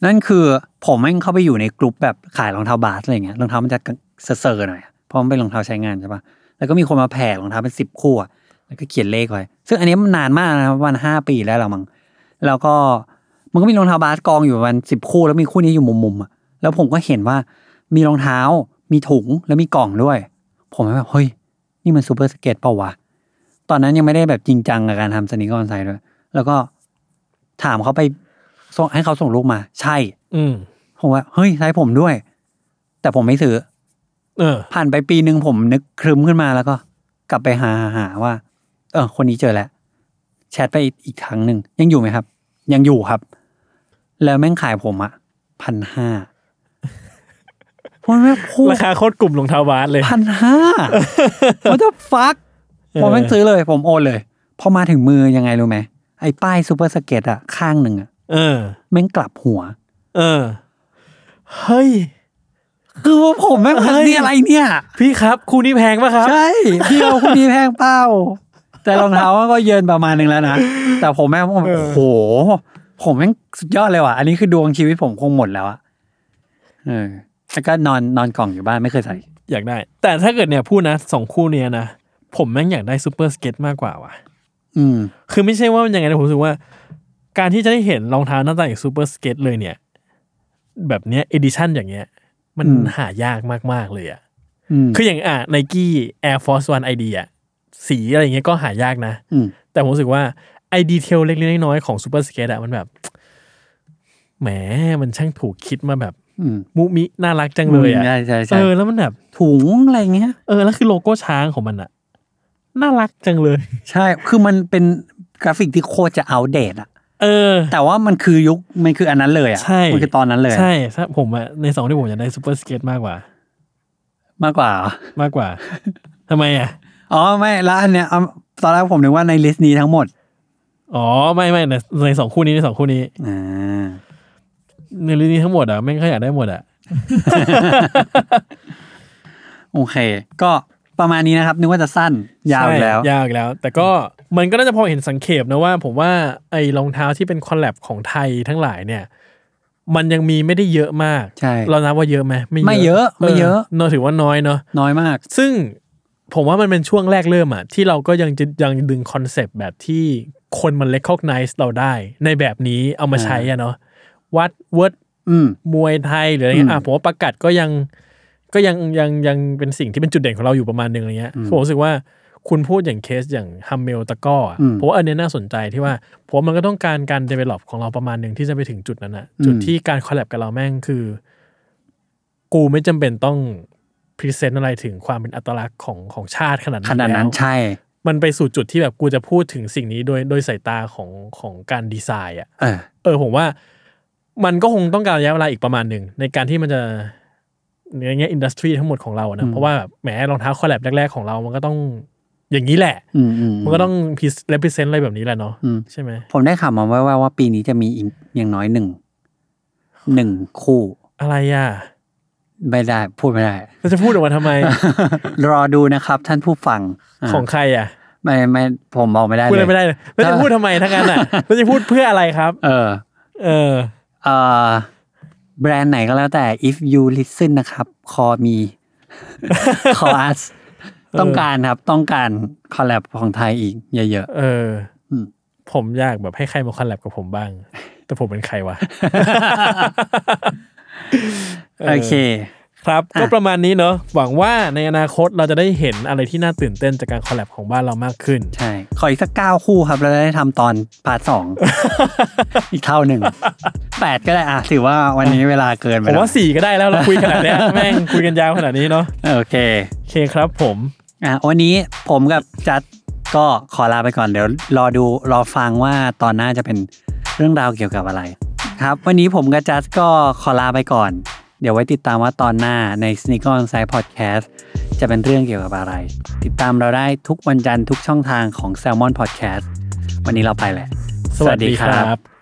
นั่นคือผมแม่งเข้าไปอยู่ในกลุ่มแบบขายรองเท้าบาสอะไรเงี้ยรองเท้ามันจะเซอร์ๆหน่อยเพราะมันเป็นรองเท้าใช้งานใช่ปะแล้วก็มีคนมาแผ่รองเท้าเป็นสิบคู่แล้วก็เขียนเลขไว้ซึ่งอันนี้มันนานมากนะประมาณห้าปีแล้วละมั้งแล้วก็มันก็มีรองเท้าบาสกองอยู่ประมาณสิบคู่ แล้วมีคู่นี้อยู่มุมๆอะแล้วผมก็เห็นว่ามีรองเท้า มีถุงแล้วมีกล่องด้วย ผมแบบเฮ้ยนี่มัน Super Skate เปล่าวะตอนนั้นยังไม่ได้แบบจริงจังกับการทำ Sneaker On Site ด้วย แล้วก็ถามเขาไป ส่งให้เขาส่งรูปมา ใช่ อืมผมว่าเฮ้ยใช้ผมด้วย แต่ผมไม่ซื้อ เออ ผ่านไปปีหนึ่งผมนึกครึมขึ้นมาแล้วก็ กลับไปหาหาหาว่า เออ คนนี้เจอแล้วแชทไปอีกครั้งหนึ่งยังอยู่ไหมครับ ยังอยู่ครับ แล้วแม่งขายผมอะพันห้าผมแม่งโคตรารคาโคตรกลุ่มรองเท้าบาสเลยพันห้าว่าจะฟักผมแม่งซื้อเลย ผมโอนเลย พอมาถึงมือยังไงรู้ไหมไอ้ป้าย Super Skate อะข้างหนึ่งอะ เออ แม่งกลับหัว เออ เฮ้ย คือว่าผมแม่งเฮ้ยนี่อะไรเนี่ย พี่ครับ คู่นี้แพงปะครับ ใช่ พี่เอาคู่นี้แพงเปล่า แต่รองเท้าก็เยินประมาณหนึ่งแล้วนะ แต่ผมแม่งโอ้โห ผมแม่งสุดยอดเลยว่ะ อันนี้คือดวงชีวิตผมคงหมดแล้วอะเออแล้วก็นอนนอนกล่องอยู่บ้านไม่เคยใส่ อยากได้ แต่ถ้าเกิดเนี่ยพูดนะสองคู่เนี้ยนะ ผมแม่งอยากได้ Super Skate มากกว่าว่ะ อืม คือไม่ใช่ว่ามันยังไงนะผมรู้สึกว่า การที่จะได้เห็นรองเท้าหน้าตาอย่าง Super Skate เลยเนี่ย แบบเนี้ย edition อย่างเงี้ย มันอืมหายากมาก ๆ เลยอะอืมคืออย่างอะ Nike Air Force One ID อะสีอะไรเงี้ยก็หายากนะอืมแต่ผมรู้สึกว่าไอ detail เล็กๆน้อยๆของ Super Skate อะมันแบบแหมมันช่างถูกคิดมาแบบอืมมุมิน่ารักจังเลยอะใช่ใช่เอใช่อแล้วมันแบบถุงอะไรเงี้ยเออแล้วคือโลโก้ช้างของมันอะน่ารักจังเลย ใช่ คือมันเป็นกราฟิกที่โคตรจะอัปเดตอะ เออ แต่ว่ามันคือยุคมันคืออันนั้นเลยอะใช่มันคือตอนนั้นเลยอะใช่ถ้าผมอะในสองที่ผมอยากได้ Super Skate มากกว่า มากกว่าเหรอมากกว่าทำไมอะอ๋อไม่แล้วอันเนี้ยเอาตอนแรกผมนึกว่าใน list นี้ทั้งหมด อ๋อไม่ไม่ในในสองคู่นี้ในสองคู่นี้อ่าในเรื่องนี้ทั้งหมดอะแม่งก็อยากได้หมดอะโอเค ก็ประมาณนี้นะครับ นึกว่าจะสั้นยาวอีกแล้วใช่ยาวอีกแล้ว แต่ก็ มันก็น่าจะพอเห็นสังเขปนะว่า ผมว่าไอ้รองเท้าที่เป็นคอลแลบของไทยทั้งหลายเนี่ย มันยังมีไม่ได้เยอะมาก ใช่ เรานับว่าเยอะไหมไม่เยอะไม่เยอะเนอะถือว่าน้อยเนอะน้อยมาก ซึ่งผมว่ามันเป็นช่วงแรกเริ่มอะที่เราก็ยังจะยังดึงคอนเซปต์แบบที่คนมัน recognize เราได้ ในแบบนี้เอามาใช้อะเนาะวัดเวิร์กอืมมวยไทยหรืออะไรเงี้อืยมอะผมว่าประกาศก็ยังก็ยังยังยังเป็นสิ่งที่เป็นจุดเด่นของเราอยู่ประมาณหนึ่งอะไรเงี้ยอืมผมรู้สึกว่า คุณพูดอย่างเคสอย่าง Hummel ตะกร้ออะอืมผมว่าอันเนี้ยน่าสนใจที่ว่าผมว่ามันก็ต้องการการ develop ของเราประมาณหนึ่งที่จะไปถึงจุดนั้นอะอืมจุดที่การ collab กับเราแม่งคือ กูไม่จำเป็นต้อง present อะไรถึงความเป็นอัตลักษณ์ของของชาติขนาดนั้นขนาดนั้นแล้วใช่ มันไปสู่จุดที่แบบกูจะพูดถึงสิ่งนี้โดยโดยสายตาของของการดีไซน์อะเออเออผมว่ามันก็คงต้องการระยะเวลาอีกประมาณหนึ่งในการที่มันจะในแง่ industry ทั้งหมดของเราอืนะมเพราะว่าแบบแหมรองเท้า collab แรก ๆ ของเรา มันก็ต้อง อย่างนี้แหละอืมอืมมันก็ต้อง represent อะไรแบบนี้แหละเนาะอืมใช่ไหมผมได้ข่าวมาว่าว่าว่าปีนี้จะมีอีกอย่างน้อยหนึ่งหนึ่งคู่ อะไรอะ ไม่ได้ พูดไม่ได้เราจะพูดออกมาทำไม รอดูนะครับ ท่านผู้ฟังาของใครอะไม่ไม่ผมบอกไม่ได้พูดเลอะไรยไม่ได้เลยแล้วจะพูดทำไมทั้งนั้นอะแล้วจะพูดเพื่ออะไรครับ เออ เออเอ่อแบรนด์ไหนก็แล้วแต่ if you listen นะครับคอมีคอ us ต้องการครับต้องการคอลแลบของไทยอีกเยอะเอออมผมอยากแบบให้ใครมาคอลแลบกับผมบ้าง แต่ผมเป็นใครวะๆโอเค ครับอะก็ประมาณนี้เนอะหวังว่าในอนาคตเราจะได้เห็นอะไรที่น่าตื่นเต้นจากการ collab ของบ้านเรามากขึ้น ใช่ ขออีกสักเก้าคู่ครับแล้วได้ทำตอน part สองอีกเท่าหนึ่งแปดก็ได้อะถือว่าวันนี้เวลาเกินไปผมแล้วว่าสี่ก็ได้แล้วเราคุยขนาดเนี้ยแม่งคุยกันยาวขนาดนี้เนาะโอเคโอเคครับผมอะวันนี้ผมกับจัดก็ขอลาไปก่อนเดี๋ยวรอดูรอฟังว่าตอนหน้าจะเป็นเรื่องราวเกี่ยวกับอะไร ครับ วันนี้ผมกับจัดก็ขอลาไปก่อน เดี๋ยวไว้ติดตามว่าตอนหน้าใน s n e a k On Side Podcast จะเป็นเรื่องเกี่ยวกับอะไร ติดตามเราได้ทุกวันจันทร์ทุกช่องทางของ Salmon Podcast วันนี้เราไปแหละ สวัสดีครับ